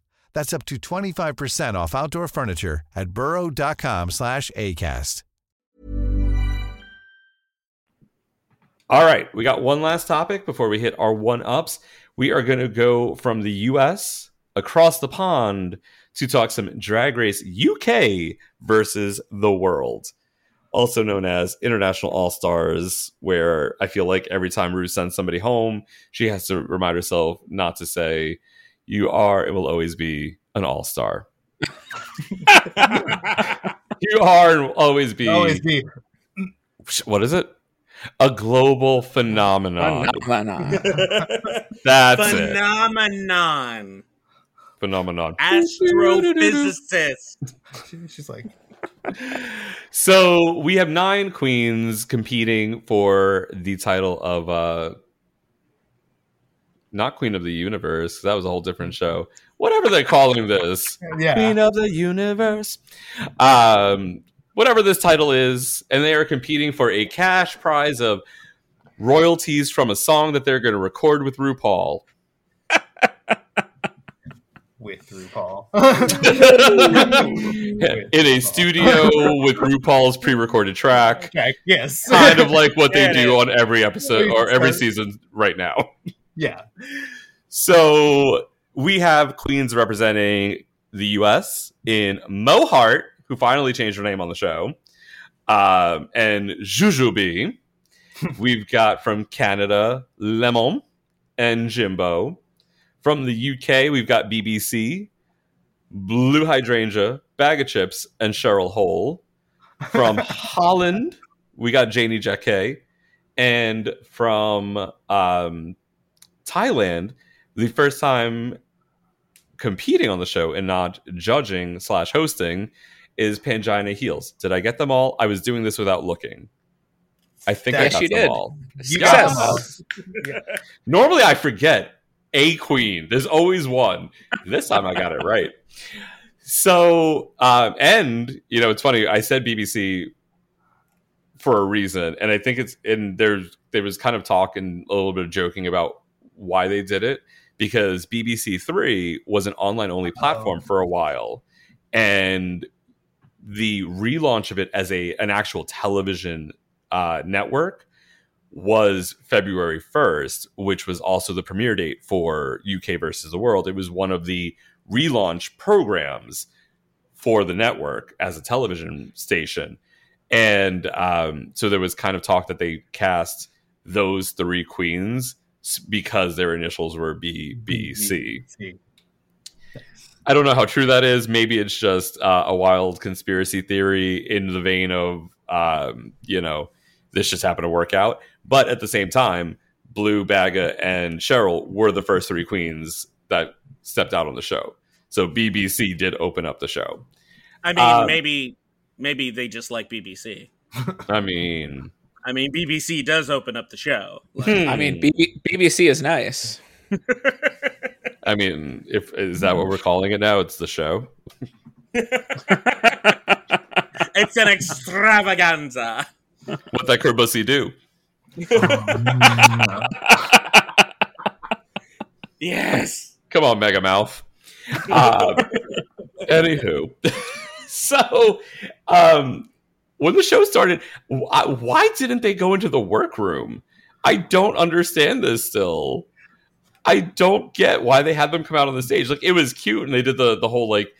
That's up to 25% off outdoor furniture at burrow.com slash ACAST. All right, we got one last topic before we hit our one ups. We are going to go from the US across the pond to talk some Drag Race UK versus the world, also known as International All Stars, where I feel like every time Ru sends somebody home, she has to remind herself not to say, You are and will always be an all star. you are and will always be. Always be. What is it? A global phenomenon. Phenomenon. That's it. Phenomenon. Phenomenon. Astrophysicist. She's like, So we have nine queens competing for the title of uh not Queen of the Universe. That was a whole different show. Whatever they're calling this. yeah. Queen of the Universe. Um whatever this title is, and they are competing for a cash prize of royalties from a song that they're going to record with RuPaul. with RuPaul. in a studio with RuPaul's pre-recorded track. okay, yes. kind of like what they There do on every episode or every season right now. Yeah. So we have queens representing the U.S. in Mo Heart, who finally changed her name on the show, um, and Jujubee. We've got from Canada Lemon and Jimbo. From the UK, we've got BBC, Blue Hydrangea, Bag of Chips, and Cheryl Hole. From Holland, we got Janey Jacké. And from um, Thailand, the first time competing on the show and not judging slash hosting is Pangina Heels. Did I get them all? I was doing this without looking. I think I Yes, got you them did. all. You got them all. Normally I forget a queen. There's always one. This time I got it right. So, um, and you know, it's funny. I said BBC for a reason, and I think it's and there's there was kind of talk and a little bit of joking about why they did it because BBC Three was an online only platform Oh. for a while, and the relaunch of it as a an actual television uh, network was February 1st, which was also the premiere date for UK versus the World. It was one of the relaunch programs for the network as a television station. And um, so there was kind of talk that they cast those three queens because their initials were BBC. See. I don't know how true that is. Maybe it's just uh, a wild conspiracy theory in the vein of, um, you know, this just happened to work out. But at the same time, Blue, Baga, and Cheryl were the first three queens that stepped out on the show. So BBC did open up the show. I mean, Um, maybe maybe they just like BBC. I mean, I mean, BBC does open up the show. Like, I mean, B- BBC is nice. I mean, if is that what we're calling it now? It's the show. it's an extravaganza. What that Kerbussy do? Yes. Come on, Mega Mouth. Uh, anywho, so um, when the show started, why, didn't they go into the workroom? I don't understand this still. I don't get why they had them come out on the stage. Like it was cute, and they did the the whole like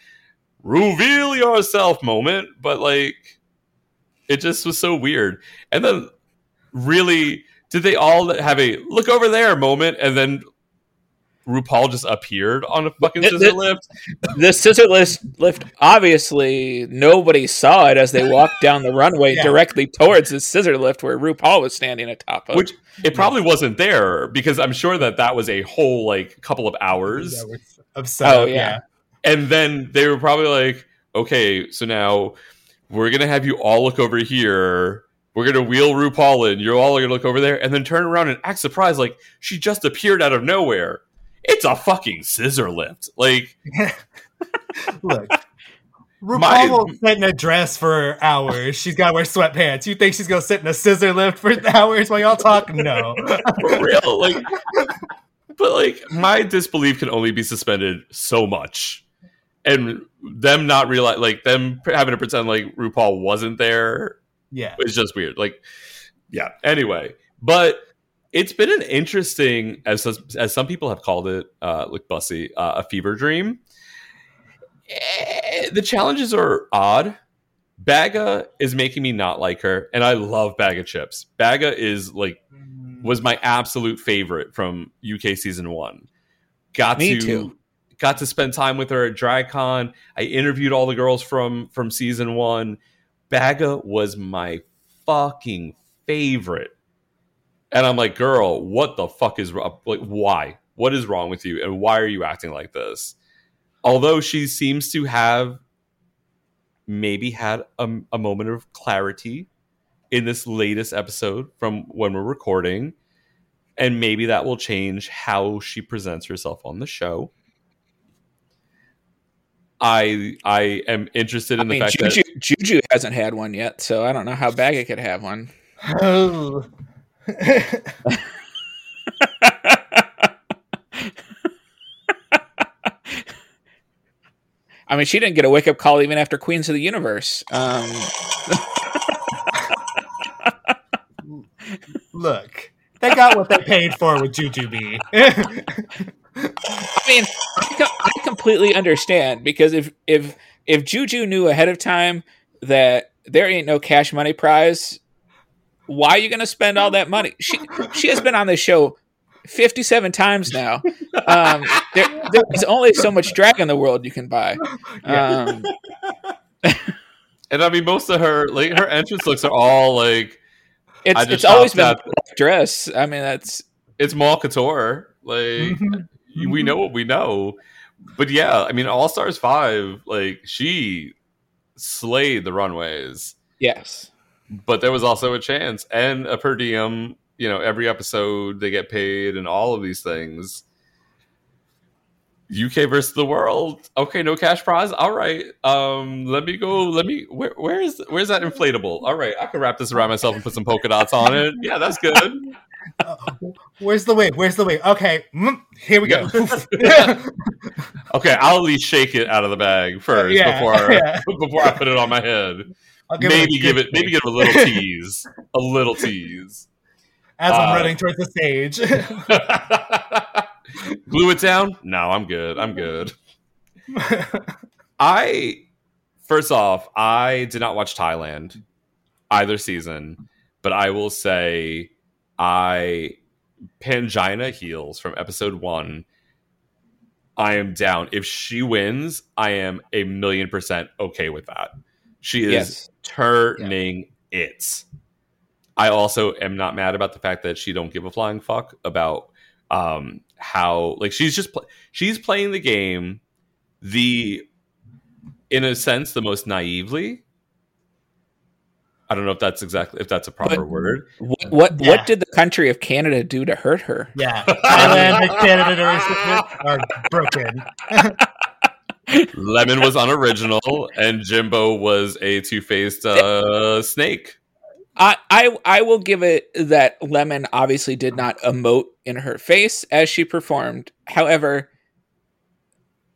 reveal yourself moment, but like it just was so weird. And then really, did they all have a look over there moment, and then RuPaul just appeared on a fucking Th- scissor th- lift? the scissor lift, lift obviously nobody saw it as they walked down the runway Yeah. directly towards the scissor lift where RuPaul was standing atop of. Which it probably wasn't there because I'm sure that that was a whole like couple of hours. Yeah, of setup, Oh, yeah. And then they were probably like, okay, so now we're gonna have you all look over here. We're gonna wheel RuPaul in. You're all gonna look over there, and then turn around and act surprised, like she just appeared out of nowhere. It's a fucking scissor lift. Like, Look, RuPaul My- will sit in a dress for hours. She's got to wear sweatpants. You think she's going to sit in a scissor lift for hours while y'all talk? No. for real, like, but like my disbelief can only be suspended so much, and them not realize, like them having to pretend like RuPaul wasn't there Yeah. It's just weird. Like, yeah. Anyway, but it's been an interesting, as as some people have called it, uh, like Bussy, uh, a fever dream. Eh, the challenges are odd. Baga is making me not like her, and I love Baga Chipz. Baga is like was my absolute favorite from UK season one. Got Me to too. got to spend time with her at DragCon. I interviewed all the girls from from season one. Baga was my fucking favorite. And I'm like, girl, what the fuck is wrong? Like, why? What is wrong with you? And why are you acting like this? Although she seems to have maybe had a, a moment of clarity in this latest episode from when we're recording. And maybe that will change how she presents herself on the show. I I am interested in I the mean, fact Juju, that Juju hasn't had one yet, so I don't know how Baga could have one. I mean, she didn't get a wake up call even after Queens of the Universe. Um, Look, they got what they paid for with Jujubee. I mean, I, co- I completely understand because if if if Juju knew ahead of time that there ain't no cash money prize, why are you going to spend all that money? She she has been on this show fifty seven times now. Um, there there is only so much drag in the world you can buy. Um, and I mean most of her like her entrance looks are all like it's it's always been shopped dress. I mean, that's it's Maul Couture. Like we know what we know. But yeah, I mean All Stars five, like she slayed the runways. yes. But there was also a chance and a per diem, you know, every episode they get paid and all of these things. UK versus the world. Okay, no cash prize. All right. Um, let me go. Let me. Where, where is where's that inflatable? All right, I can wrap this around myself and put some polka dots on it. Yeah, that's good. Where's the wig? Where's the wig? Okay, mm, here we go. Okay, I'll at least shake it out of the bag first Yeah, before yeah. before I put it on my head. Give maybe good give it maybe give it a little tease, a little tease. as I'm uh, running towards the stage. Glue it down? No, I'm good. I'm good. I first off, I did not watch Thailand either season, but I will say I Pangina heels from episode one. I am down. If she wins, I am a million percent okay with that. She is Yes. turning it. I also am not mad about the fact that she don't give a flying fuck about um how like she's just pl- she's playing the game the in a sense the most naively i don't know if that's exactly if that's a proper But- word What what, Yeah. what did the country of Canada do to hurt her? yeah, Thailand and Canada are, are broken. Lemon was unoriginal, and Jimbo was a two faced uh, snake. I, I I will give it that Lemon obviously did not emote in her face as she performed. However,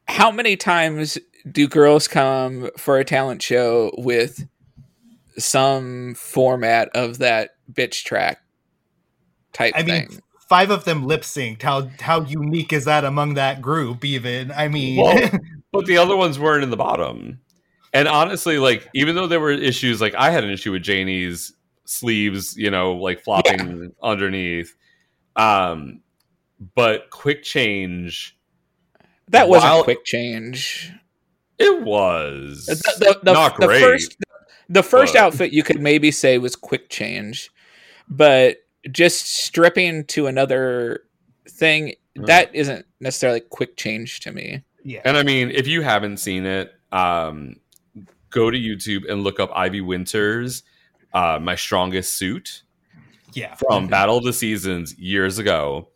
how many times do girls come for a talent show with some format of that bitch track type I mean, five of them lip synced. How how unique is that among that group? Even I mean, Well, but the other ones weren't in the bottom. And honestly, like even though there were issues, like I had an issue with Janey's sleeves, you know, like flopping underneath. Um, but quick change, That wasn't While- quick change. it was The, the, the, not the great. first the first but- outfit you could maybe say was quick change, but just stripping to another thing that isn't necessarily quick change to me. Yeah, And I mean, if you haven't seen it, um, go to YouTube and look up Ivy Winters, uh, my strongest suit. yeah. from Battle of the Seasons years ago.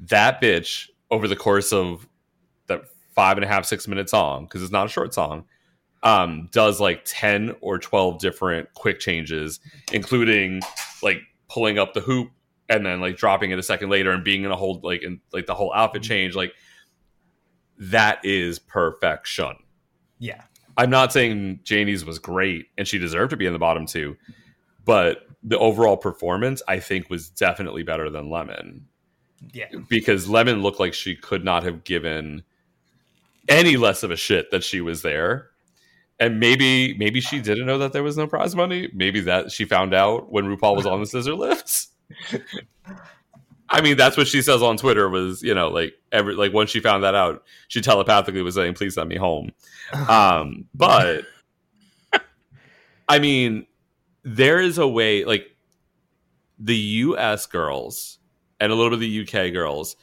That bitch, over the course of that five and a half, six minute song, because it's not a short song, um, does like 10 or 12 different quick changes, including like pulling up the hoop and then like dropping it a second later and being in a whole like in like the whole outfit change. Like that is perfection. Yeah. I'm not saying Janey's was great and she deserved to be in the bottom two, but the overall performance I think was definitely better than Lemon Yeah. because Lemon looked like she could not have given any less of a shit that she was there. And maybe maybe she didn't know that there was no prize money. Maybe that she found out when RuPaul was on the scissor lifts. I mean, that's what she says on Twitter was, you know, like every like once she found that out, she telepathically was saying, please send me home. Um, but I mean, there is a way like the US girls and a little bit of the UK girls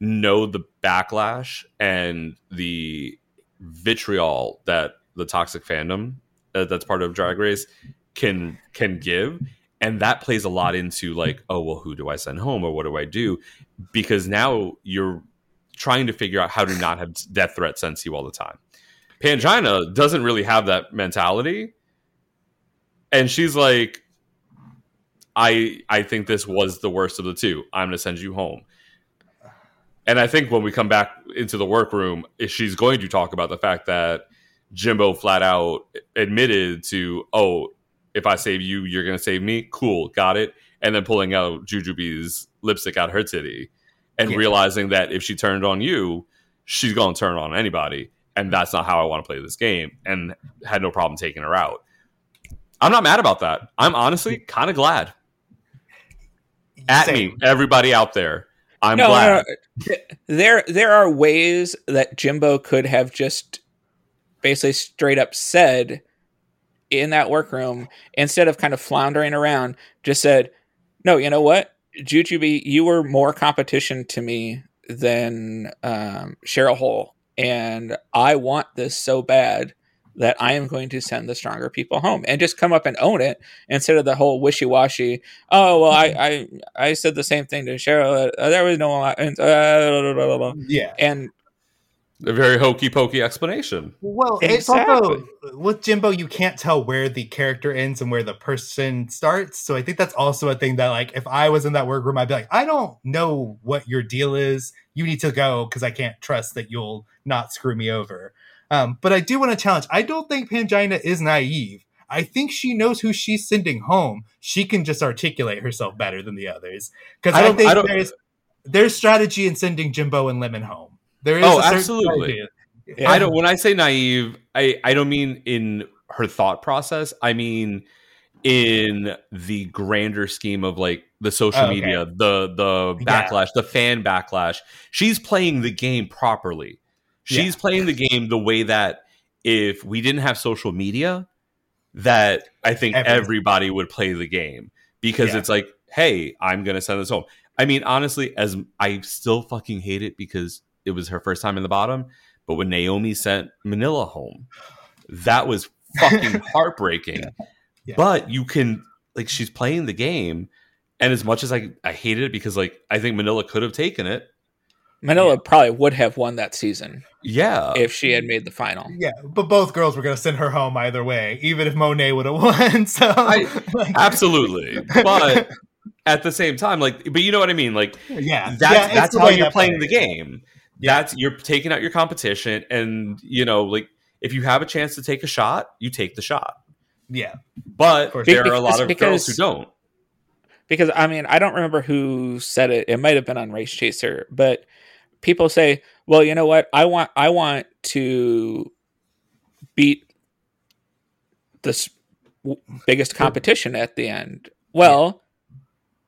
know the backlash and the vitriol that the toxic fandom uh, that's part of drag race can can give and that plays a lot into like oh well who do i send home or what do i do? Because now you're trying to figure out how to not have death threats sent to you all the time. Pangina doesn't really have that mentality. And she's like i i think this was the worst of the two. I'm gonna send you home. And I think when we come back into the workroom, she's going to talk about the fact that Jimbo flat out admitted to, oh, if I save you, you're going to save me. Cool, got it. And then pulling out Jujubee's lipstick out her titty and Yeah. realizing that if she turned on you, she's going to turn on anybody. And that's not how I want to play this game. And had no problem taking her out. I'm not mad about that. I'm honestly kind of glad. At Same. me, everybody out there. I'm no, glad. no, no. There, there are ways that Jimbo could have just basically straight up said in that workroom instead of kind of floundering around, just said, "No, you know what, Jujubee, you were more competition to me than um, Cheryl Hole, and I want this so bad." That I am going to send the stronger people home, and just come up and own it instead of the whole wishy washy. Oh well, I, I I said the same thing to Cheryl. Uh, there was no uh, blah, blah, blah. Yeah. and A very hokey pokey explanation. Well, it's also with Jimbo, you can't tell where the character ends and where the person starts. So I think that's also a thing that, like, if I was in that workroom, I'd be like, I don't know what your deal is. You need to go because I can't trust that you'll not screw me over. Um, but I do want to challenge. I don't think Pangina is naive. I think she knows who she's sending home. She can just articulate herself better than the others. Because I I, don't- think I there's there's strategy in sending Jimbo and Lemon home. There is Oh, a absolutely. strategy. I don't. When I say naive, I I don't mean in her thought process. I mean in the grander scheme of like the social Oh, okay. media, the the Yeah. backlash, the fan backlash. She's playing the game properly. She's Yeah. playing the game the way that if we didn't have social media, that I think Everyone. everybody would play the game because Yeah. it's like, hey, I'm gonna send this home. I mean, honestly, as I still fucking hate it because it was her first time in the bottom. But when Naomi sent Manila home, that was fucking heartbreaking. Yeah. But you can like she's playing the game, and as much as I I hated it because like I think Manila could have taken it, Manila probably would have won that season Yeah. if she had made the final. Yeah, but both girls were going to send her home either way, even if Monet would have won. So, I- like, Absolutely. But at the same time, like, but you know what I mean? Like, yeah, that's yeah, that's how you're playing the game. That's you're taking out your competition, and you know, like if you have a chance to take a shot, you take the shot. Yeah, But course. there are a lot of Because- girls who don't. because I mean I don't remember who said it. It might have been on Race Chaser, but people say, "Well, you know what? I want I want to beat this w- biggest competition at the end." Well,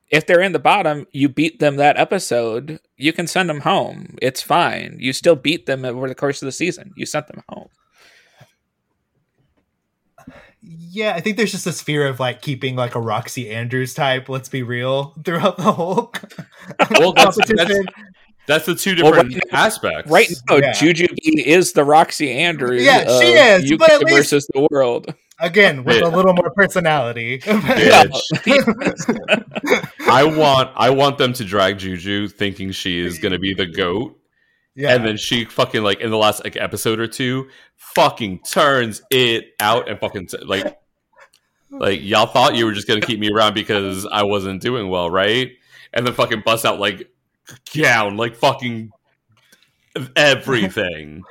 if they're in the bottom, you beat them that episode. You can send them home. It's fine. You still beat them over the course of the season. You sent them home. yeah. I think there's just this fear of like keeping like a Roxy Andrews type. Let's be real throughout the whole Well, that's, that's, competition. that's the two Well, different right now- aspects. Right now, Yeah. Jujubee is the Roxy Andrews. Yeah, she is, UK but at least- versus the world. Again, with Yeah. a little more personality. Bitch. I want I want them to drag Juju thinking she is gonna be the goat. yeah, And then she fucking like in the last like episode or two, fucking turns it out and fucking t- like, like y'all thought you were just gonna keep me around because I wasn't doing well, right? And then fucking bust out like gown, like fucking everything.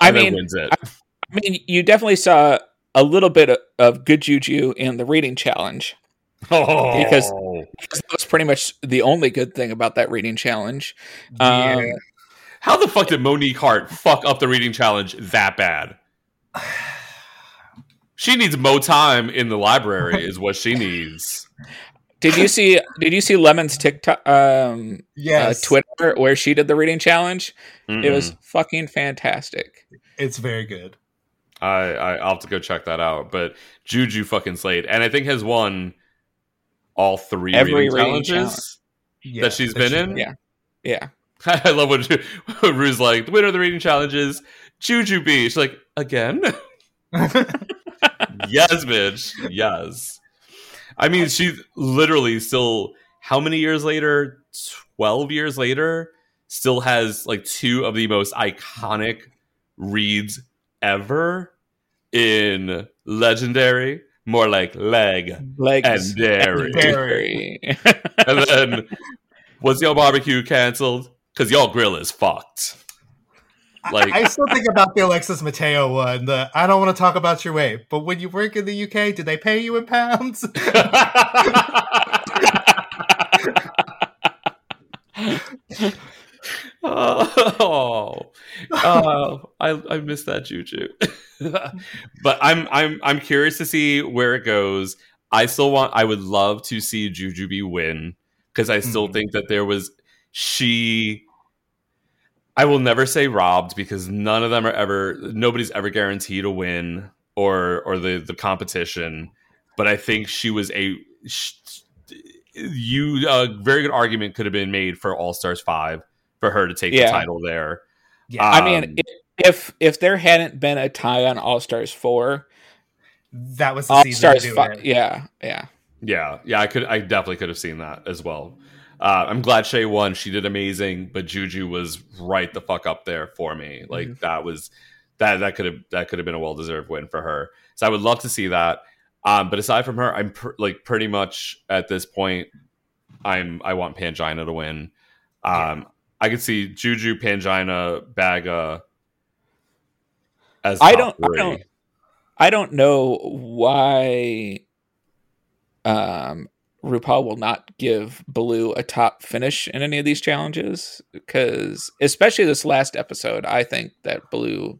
I and then mean, wins it. I mean, you definitely saw a little bit of, of good juju in the reading challenge. oh, because- That was pretty much the only good thing about that reading challenge. Um, how the fuck did Monique Heart fuck up the reading challenge that bad? She needs mo time in the library, is what she needs. Did you see? Did you see Lemon's TikTok, um, yes, uh, Twitter, where she did the reading challenge? It was fucking fantastic. it's very good. I, I I'll have to go check that out. But Juju fucking slayed, and I think has won all three Every reading reading challenges Yeah, that she's been in. Yeah. Yeah, I love when, when Ru's like, the winner of the reading challenges, Jujubee. She's like, again? yes, bitch. Yes. I mean, she's literally still, how many years later? 12 years later, still has like two of the most iconic reads ever in Legendary. More like leg legs and dairy. Dairy. and then, was your barbecue canceled? Because your grill is fucked. Like, I still think about the Alexis Mateo one. The I don't want to talk about your weight, but when you work in the UK, do they pay you in pounds? oh, oh, I I miss that juju. but I'm I'm I'm curious to see where it goes. I still want. I would love to see Juju Jujubee win because I still Mhm. think that there was she. I will never say robbed because none of them are ever. Nobody's ever guaranteed a win or or the the competition. But I think she was a. sh you a very good argument could have been made for All Stars five for her to take Yeah. the title there. yeah, I mean, Um, if if there hadn't been a tie on All Stars four, that was the All Stars five, it. yeah, yeah. Yeah, yeah, I could, I definitely could have seen that as well. Uh, I'm glad Shea won; she did amazing, but Juju was right the fuck up there for me. Like Mm-hmm. that was that that could have that could have been a well deserved win for her. So I would love to see that. Um, but aside from her, I'm pr- like pretty much at this point, I'm I want Pangina to win. Um, I could see Juju, Pangina, Baga as I don't- I don't- I don't know why um RuPaul will not give Blue a top finish in any of these challenges because especially this last episode, I think that Blue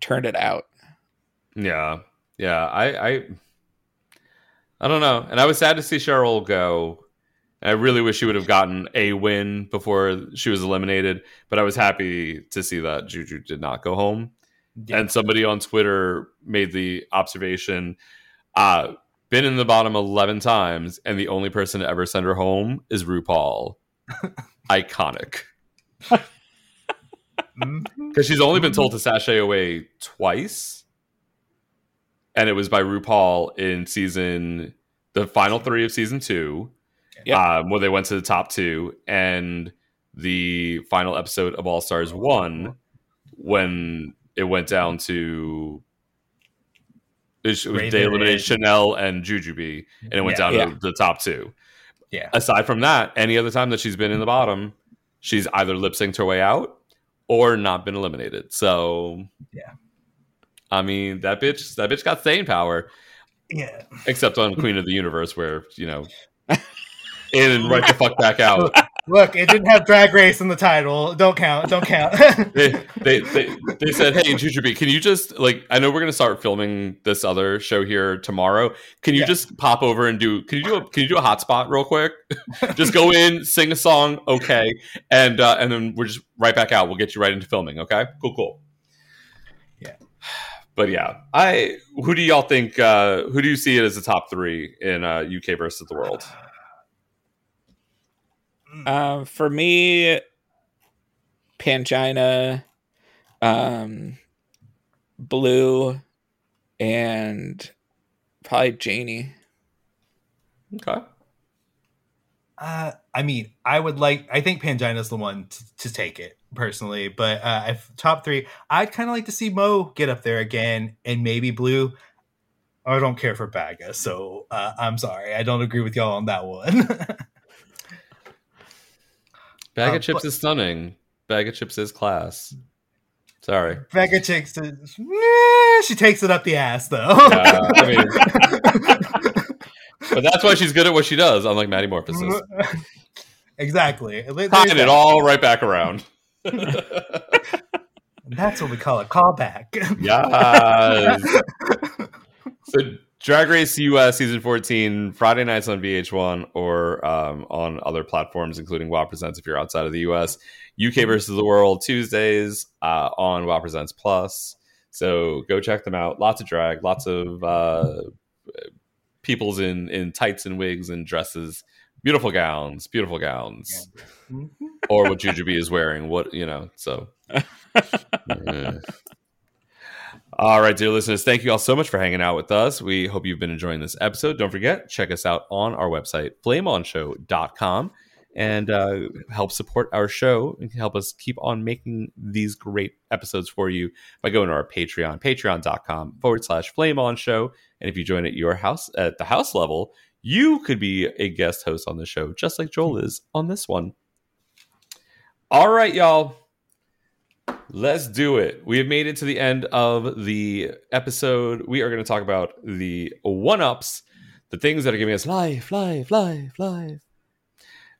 turned it out. Yeah, yeah. I, I, I don't know. And I was sad to see Cheryl go. I really wish she would have gotten a win before she was eliminated. But I was happy to see that Juju did not go home. Yeah. And somebody on Twitter made the observation: uh, been in the bottom eleven times, and the only person to ever send her home is RuPaul. Iconic, Mhm. because she's only been told to sashay away twice and it was by RuPaul in season the final three of season two, Yep. um, where they went to the top two, and the final episode of All Stars One when it went down to it was- Raven they eliminated and- Chanel and Jujubee, and it went Yeah. down Yeah. to the top two. Yeah. Aside from that, any other time that she's been in the bottom, she's either lip synced her way out or not been eliminated. So Yeah. I mean that bitch that bitch got staying power, Yeah. except on Queen of the Universe where you know in and right the fuck back out. Look, it didn't have Drag Race in the title. Don't count. Don't count. they, they they they said, "Hey, Jujubee, can you just like I know we're gonna start filming this other show here tomorrow. Can you Yeah. just pop over and do? Can you do a Can you do a hotspot real quick? just go in, sing a song, okay, and uh, and then we're just right back out. We'll get you right into filming. Okay, cool, cool. Yeah. But yeah, I who do y'all think? Uh, who do you see it as the top three in uh, UK versus the world? Um, for me, Pangina, um, Blue, and probably Janey. Okay, Uh, I mean, I would like. I think Pangina's the one to, to take it personally, but uh, if top three, I'd kind of like to see Mo get up there again, and maybe Blue. I don't care for Baga, so uh, I'm sorry. I don't agree with y'all on that one. bag Uh, of chips but- is stunning. Bag of chips is class. Sorry. Is- Nah, she takes it up the ass though. Uh, I mean, but that's why she's good at what she does, unlike Maddie Morphosis. exactly. Tying it all right back around. That's what we call a callback. yes. so, Drag Race US season 14, Friday nights on VH1 or um, on other platforms, including WoW Presents if you're outside of the US. UK versus the World Tuesdays uh, on WoW Presents Plus. So go check them out. Lots of drag, lots of uh, people's in, in tights and wigs and dresses. Beautiful gowns, beautiful gowns. Or what Jujubee is wearing. What, you know, so. Yeah. All right, dear listeners, thank you all so much for hanging out with us. We hope you've been enjoying this episode. Don't forget, check us out on our website, flameonshow.com, and uh, help support our show and help us keep on making these great episodes for you by going to our Patreon, patreon.com forward slash flameonshow. And if you join at your house, at the house level, you could be a guest host on the show, just like Joel is on this one. All right, y'all. Let's do it. We have made it to the end of the episode. We are going to talk about the one ups, the things that are giving us life, life, life, life.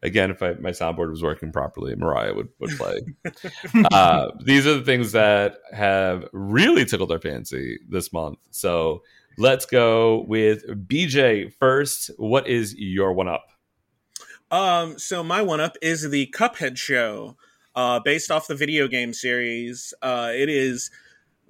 Again, if I, my soundboard was working properly, Mariah would, would play. uh, these are the things that have really tickled our fancy this month. So let's go with BJ first. What is your one up? Um, so my one up is the Cuphead show, uh, based off the video game series. Uh, it is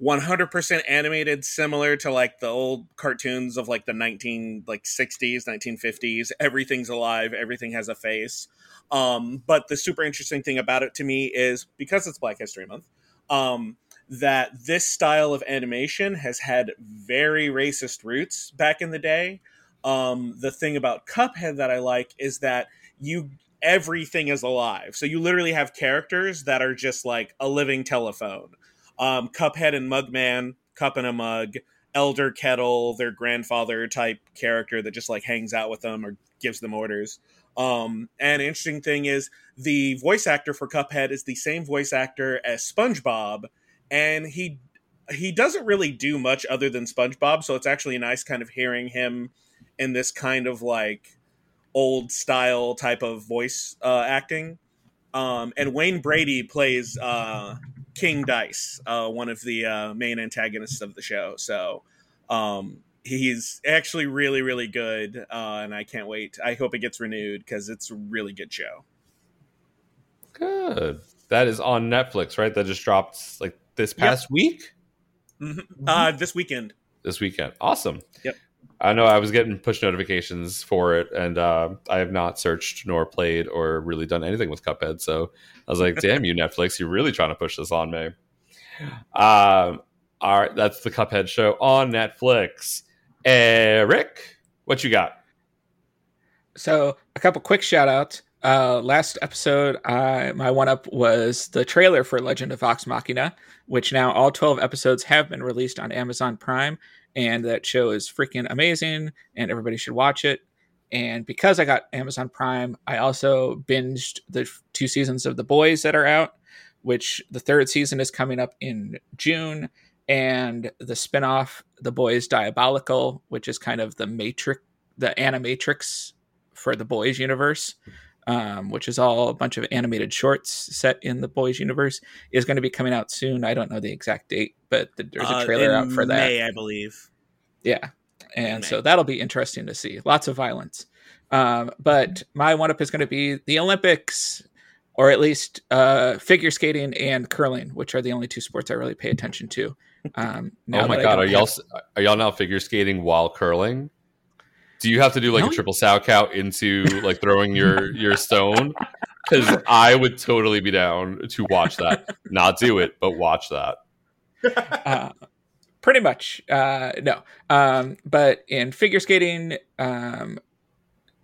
100% animated, similar to like the old cartoons of like the 19 like 60s, 1950s. Everything's alive, everything has a face. Um, but the super interesting thing about it to me is because it's Black History Month, um, that this style of animation has had very racist roots back in the day. Um, the thing about Cuphead that I like is that you everything is alive. So you literally have characters that are just like a living telephone. Um, Cuphead and Mugman, Cup and a Mug, Elder Kettle, their grandfather type character that just like hangs out with them or gives them orders. Um, and interesting thing is the voice actor for Cuphead is the same voice actor as SpongeBob, and he he doesn't really do much other than SpongeBob. So it's actually nice kind of hearing him in this kind of like old style type of voice uh, acting. Um, and Wayne Brady plays uh, King Dice, uh, one of the uh, main antagonists of the show. So um, he's actually really, really good, uh, and I can't wait. I hope it gets renewed because it's a really good show. Good. That is on Netflix, right? That just dropped like this past week, Mhm. Uh, this weekend. this weekend. Awesome. Yep. I know I was getting push notifications for it, and uh, I have not searched nor played or really done anything with Cuphead. So I was like, "Damn you, Netflix! You're really trying to push this on me." Um, all right, that's the Cuphead show on Netflix. Eric, what you got? So, a couple quick shout outs. uh, last episode, I, my one up was the trailer for Legend of Vox Machina, which now all 12 episodes have been released on Amazon Prime. And that show is freaking amazing, and everybody should watch it. And because I got Amazon Prime, I also binged the two seasons of The Boys that are out, which the third season is coming up in June. And the spinoff, The Boys Diabolical, which is kind of the Matrix, the Animatrix for the Boys universe, um, which is all a bunch of animated shorts set in the Boys universe, is going to be coming out soon. I don't know the exact date, but the, there's a Uh, trailer in out for that. May, I believe. Yeah. And May. so that'll be interesting to see. Lots of violence. Um, but my one up is going to be the Olympics, or at least uh, figure skating and curling, which are the only two sports I really pay attention to. Um, now oh my god, don't are y'all have- are y'all now figure skating while curling? Do you have to do like No. a triple Salchow into like throwing your your stone? Because I would totally be down to watch that. Not do it, but watch that. uh, pretty much uh, no um, but in figure skating um,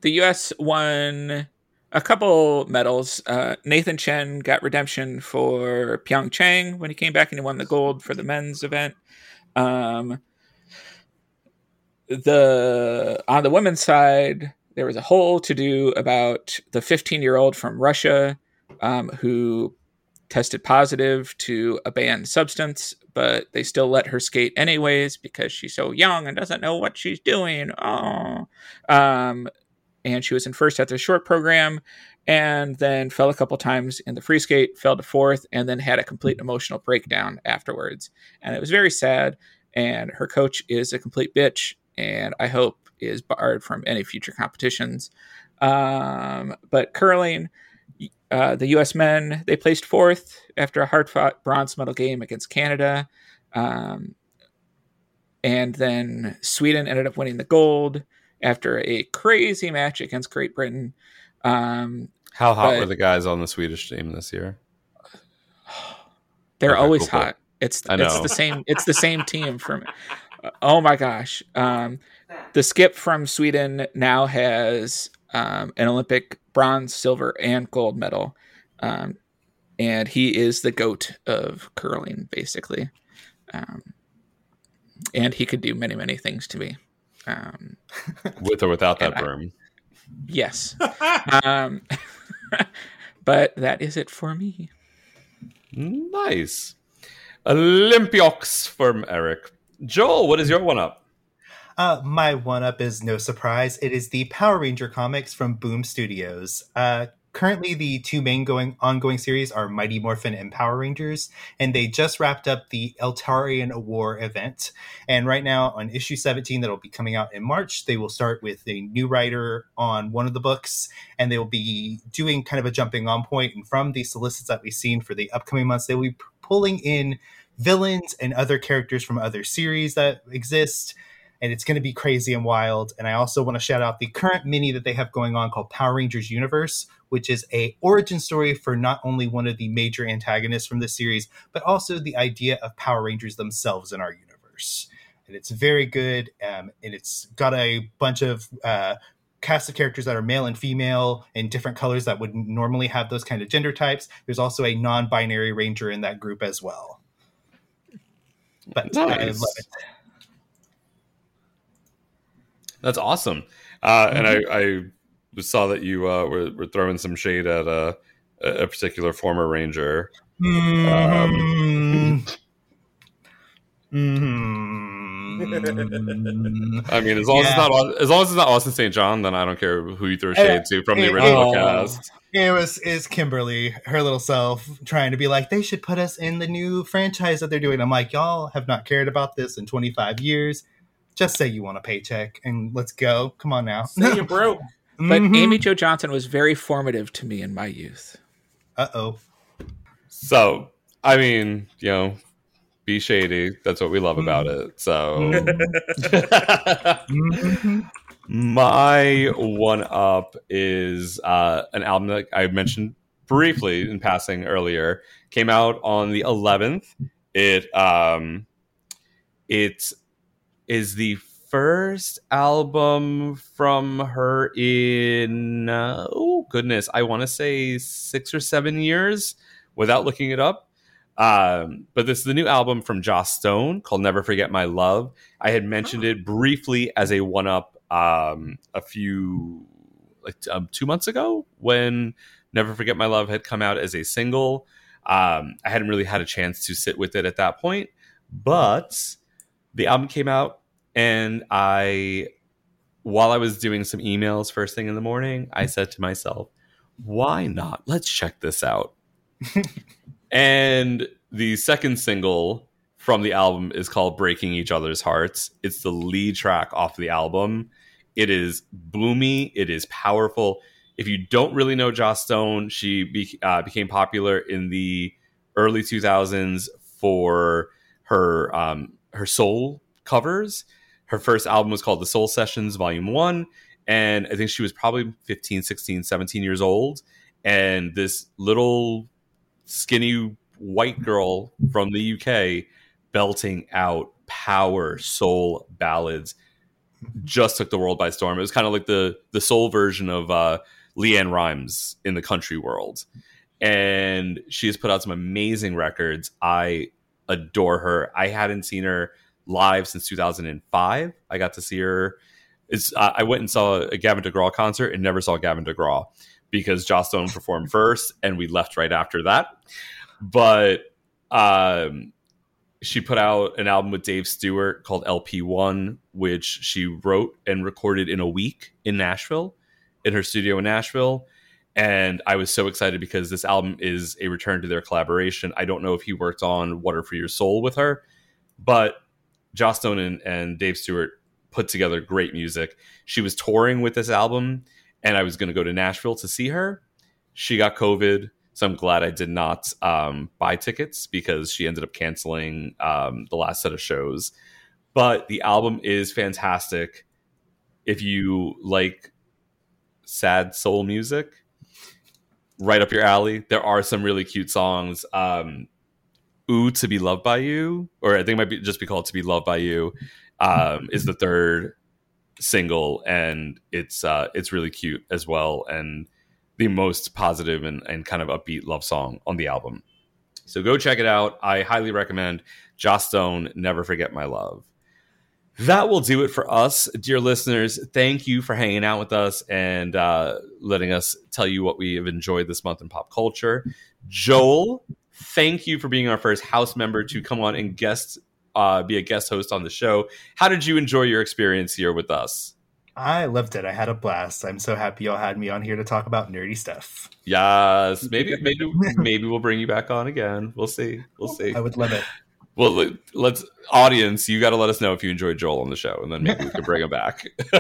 the us won a couple medals uh, nathan chen got redemption for pyeongchang when he came back and he won the gold for the men's event um, the on the women's side there was a whole to do about the 15 year old from russia um, who tested positive to a banned substance, but they still let her skate anyways because she's so young and doesn't know what she's doing. Oh, um, and she was in first at the short program, and then fell a couple times in the free skate, fell to fourth, and then had a complete emotional breakdown afterwards, and it was very sad. And her coach is a complete bitch, and I hope is barred from any future competitions. Um, but curling uh, the U.S. men they placed fourth after a hard-fought bronze medal game against Canada, um, and then Sweden ended up winning the gold after a crazy match against Great Britain. Um, How hot But- were the guys on the Swedish team this year? they're Okay, always cool, cool. hot. It's it's the same. It's the same team from. Oh my gosh! Um, the skip from Sweden now has um, an Olympic bronze, silver, and gold medal, um, and he is the goat of curling, basically. Um, and he could do many, many things to me. Um, With or without that And I- broom? yes, um, but that is it for me. Nice. Olympics from Eric. Joel, what is your one up? Uh, my one up is no surprise. It is the Power Ranger comics from Boom Studios. Uh, currently, the two main going ongoing series are Mighty Morphin and Power Rangers, and they just wrapped up the Eltarian War event. And right now, on issue 17, that'll be coming out in March, they will start with a new writer on one of the books, and they will be doing kind of a jumping on point. And from the solicits that we've seen for the upcoming months, they will be pulling in villains and other characters from other series that exist and it's going to be crazy and wild. And I also want to shout out the current mini that they have going on called Power Rangers Universe, which is a origin story for not only one of the major antagonists from the series, but also the idea of Power Rangers themselves in our universe. And it's very good, um, and it's got a bunch of uh, cast of characters that are male and female in different colors that would normally have those kind of gender types. There's also a non-binary ranger in that group as well. But I Nice. love it. That's awesome. Uh, And Mm-hmm. I, I saw that you uh, were, were throwing some shade at a, a particular former ranger. Mm. Mhm. I mean, as long as it's not as long as it's not Austin St. John, then I don't care who you throw shade to from the original oh. cast. It was is Kimberly, her little self, trying to be like, they should put us in the new franchise that they're doing. I'm like, y'all have not cared about this in 25 years. Just say you want a paycheck and let's go. Come on now. Say you're broke. But Mhm. Amy Jo Johnson was very formative to me in my youth. Uh oh. So, I mean, you know, be shady. That's what we love about it. So, Mm-hmm. my one up is uh, an album that I mentioned briefly in passing earlier. Came out on the 11th. It um, it is the first album from her in uh, oh goodness, I want to say six or seven years without looking it up. Um, but this is the new album from Joss Stone called Never Forget My Love. I had mentioned it briefly as a one up um, a few like um, two months ago when Never Forget My Love had come out as a single. Um, I hadn't really had a chance to sit with it at that point, but the album came out and I, while I was doing some emails first thing in the morning, I said to myself, why not? Let's check this out. and the second single from the album is called Breaking Each Other's Hearts. It's the lead track off the album. It is boomy, it is powerful. If you don't really know Joss Stone, she be, uh, became popular in the early 2000s for her um, her soul covers. Her first album was called The Soul Sessions Volume 1 and I think she was probably 15, 16, 17 years old and this little skinny white girl from the UK belting out power soul ballads just took the world by storm. It was kind of like the the soul version of uh, LeAnn Rimes in the country world, and she has put out some amazing records. I adore her. I hadn't seen her live since 2005. I got to see her. It's I went and saw a Gavin DeGraw concert and never saw Gavin DeGraw because Joss Stone performed first, and we left right after that. But um, she put out an album with Dave Stewart called LP1, which she wrote and recorded in a week in Nashville, in her studio in Nashville. And I was so excited because this album is a return to their collaboration. I don't know if he worked on Water for Your Soul with her, but Joss Stone and, and Dave Stewart put together great music. She was touring with this album, and I was going to go to Nashville to see her. She got COVID so I'm glad I did not um, buy tickets because she ended up canceling um, the last set of shows. But the album is fantastic. If you like sad soul music, right up your alley. There are some really cute songs. Um, Ooh, to be loved by you, or I think it might be just be called "To Be Loved by You," um, is the third single, and it's uh, it's really cute as well. And the most positive and, and kind of upbeat love song on the album. So go check it out. I highly recommend Joss Stone, Never Forget My Love. That will do it for us, dear listeners. Thank you for hanging out with us and uh, letting us tell you what we have enjoyed this month in pop culture. Joel, thank you for being our first house member to come on and guest, uh, be a guest host on the show. How did you enjoy your experience here with us? I loved it. I had a blast. I'm so happy y'all had me on here to talk about nerdy stuff. Yes, maybe maybe maybe we'll bring you back on again. We'll see. We'll see. I would love it. Well, let's audience. You got to let us know if you enjoyed Joel on the show, and then maybe we can bring him back.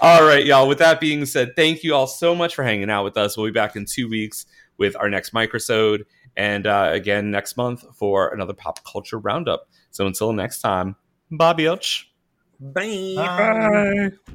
all right, y'all. With that being said, thank you all so much for hanging out with us. We'll be back in two weeks with our next microsode, and uh, again next month for another pop culture roundup. So until next time, bye, bitch. Bye. Bye.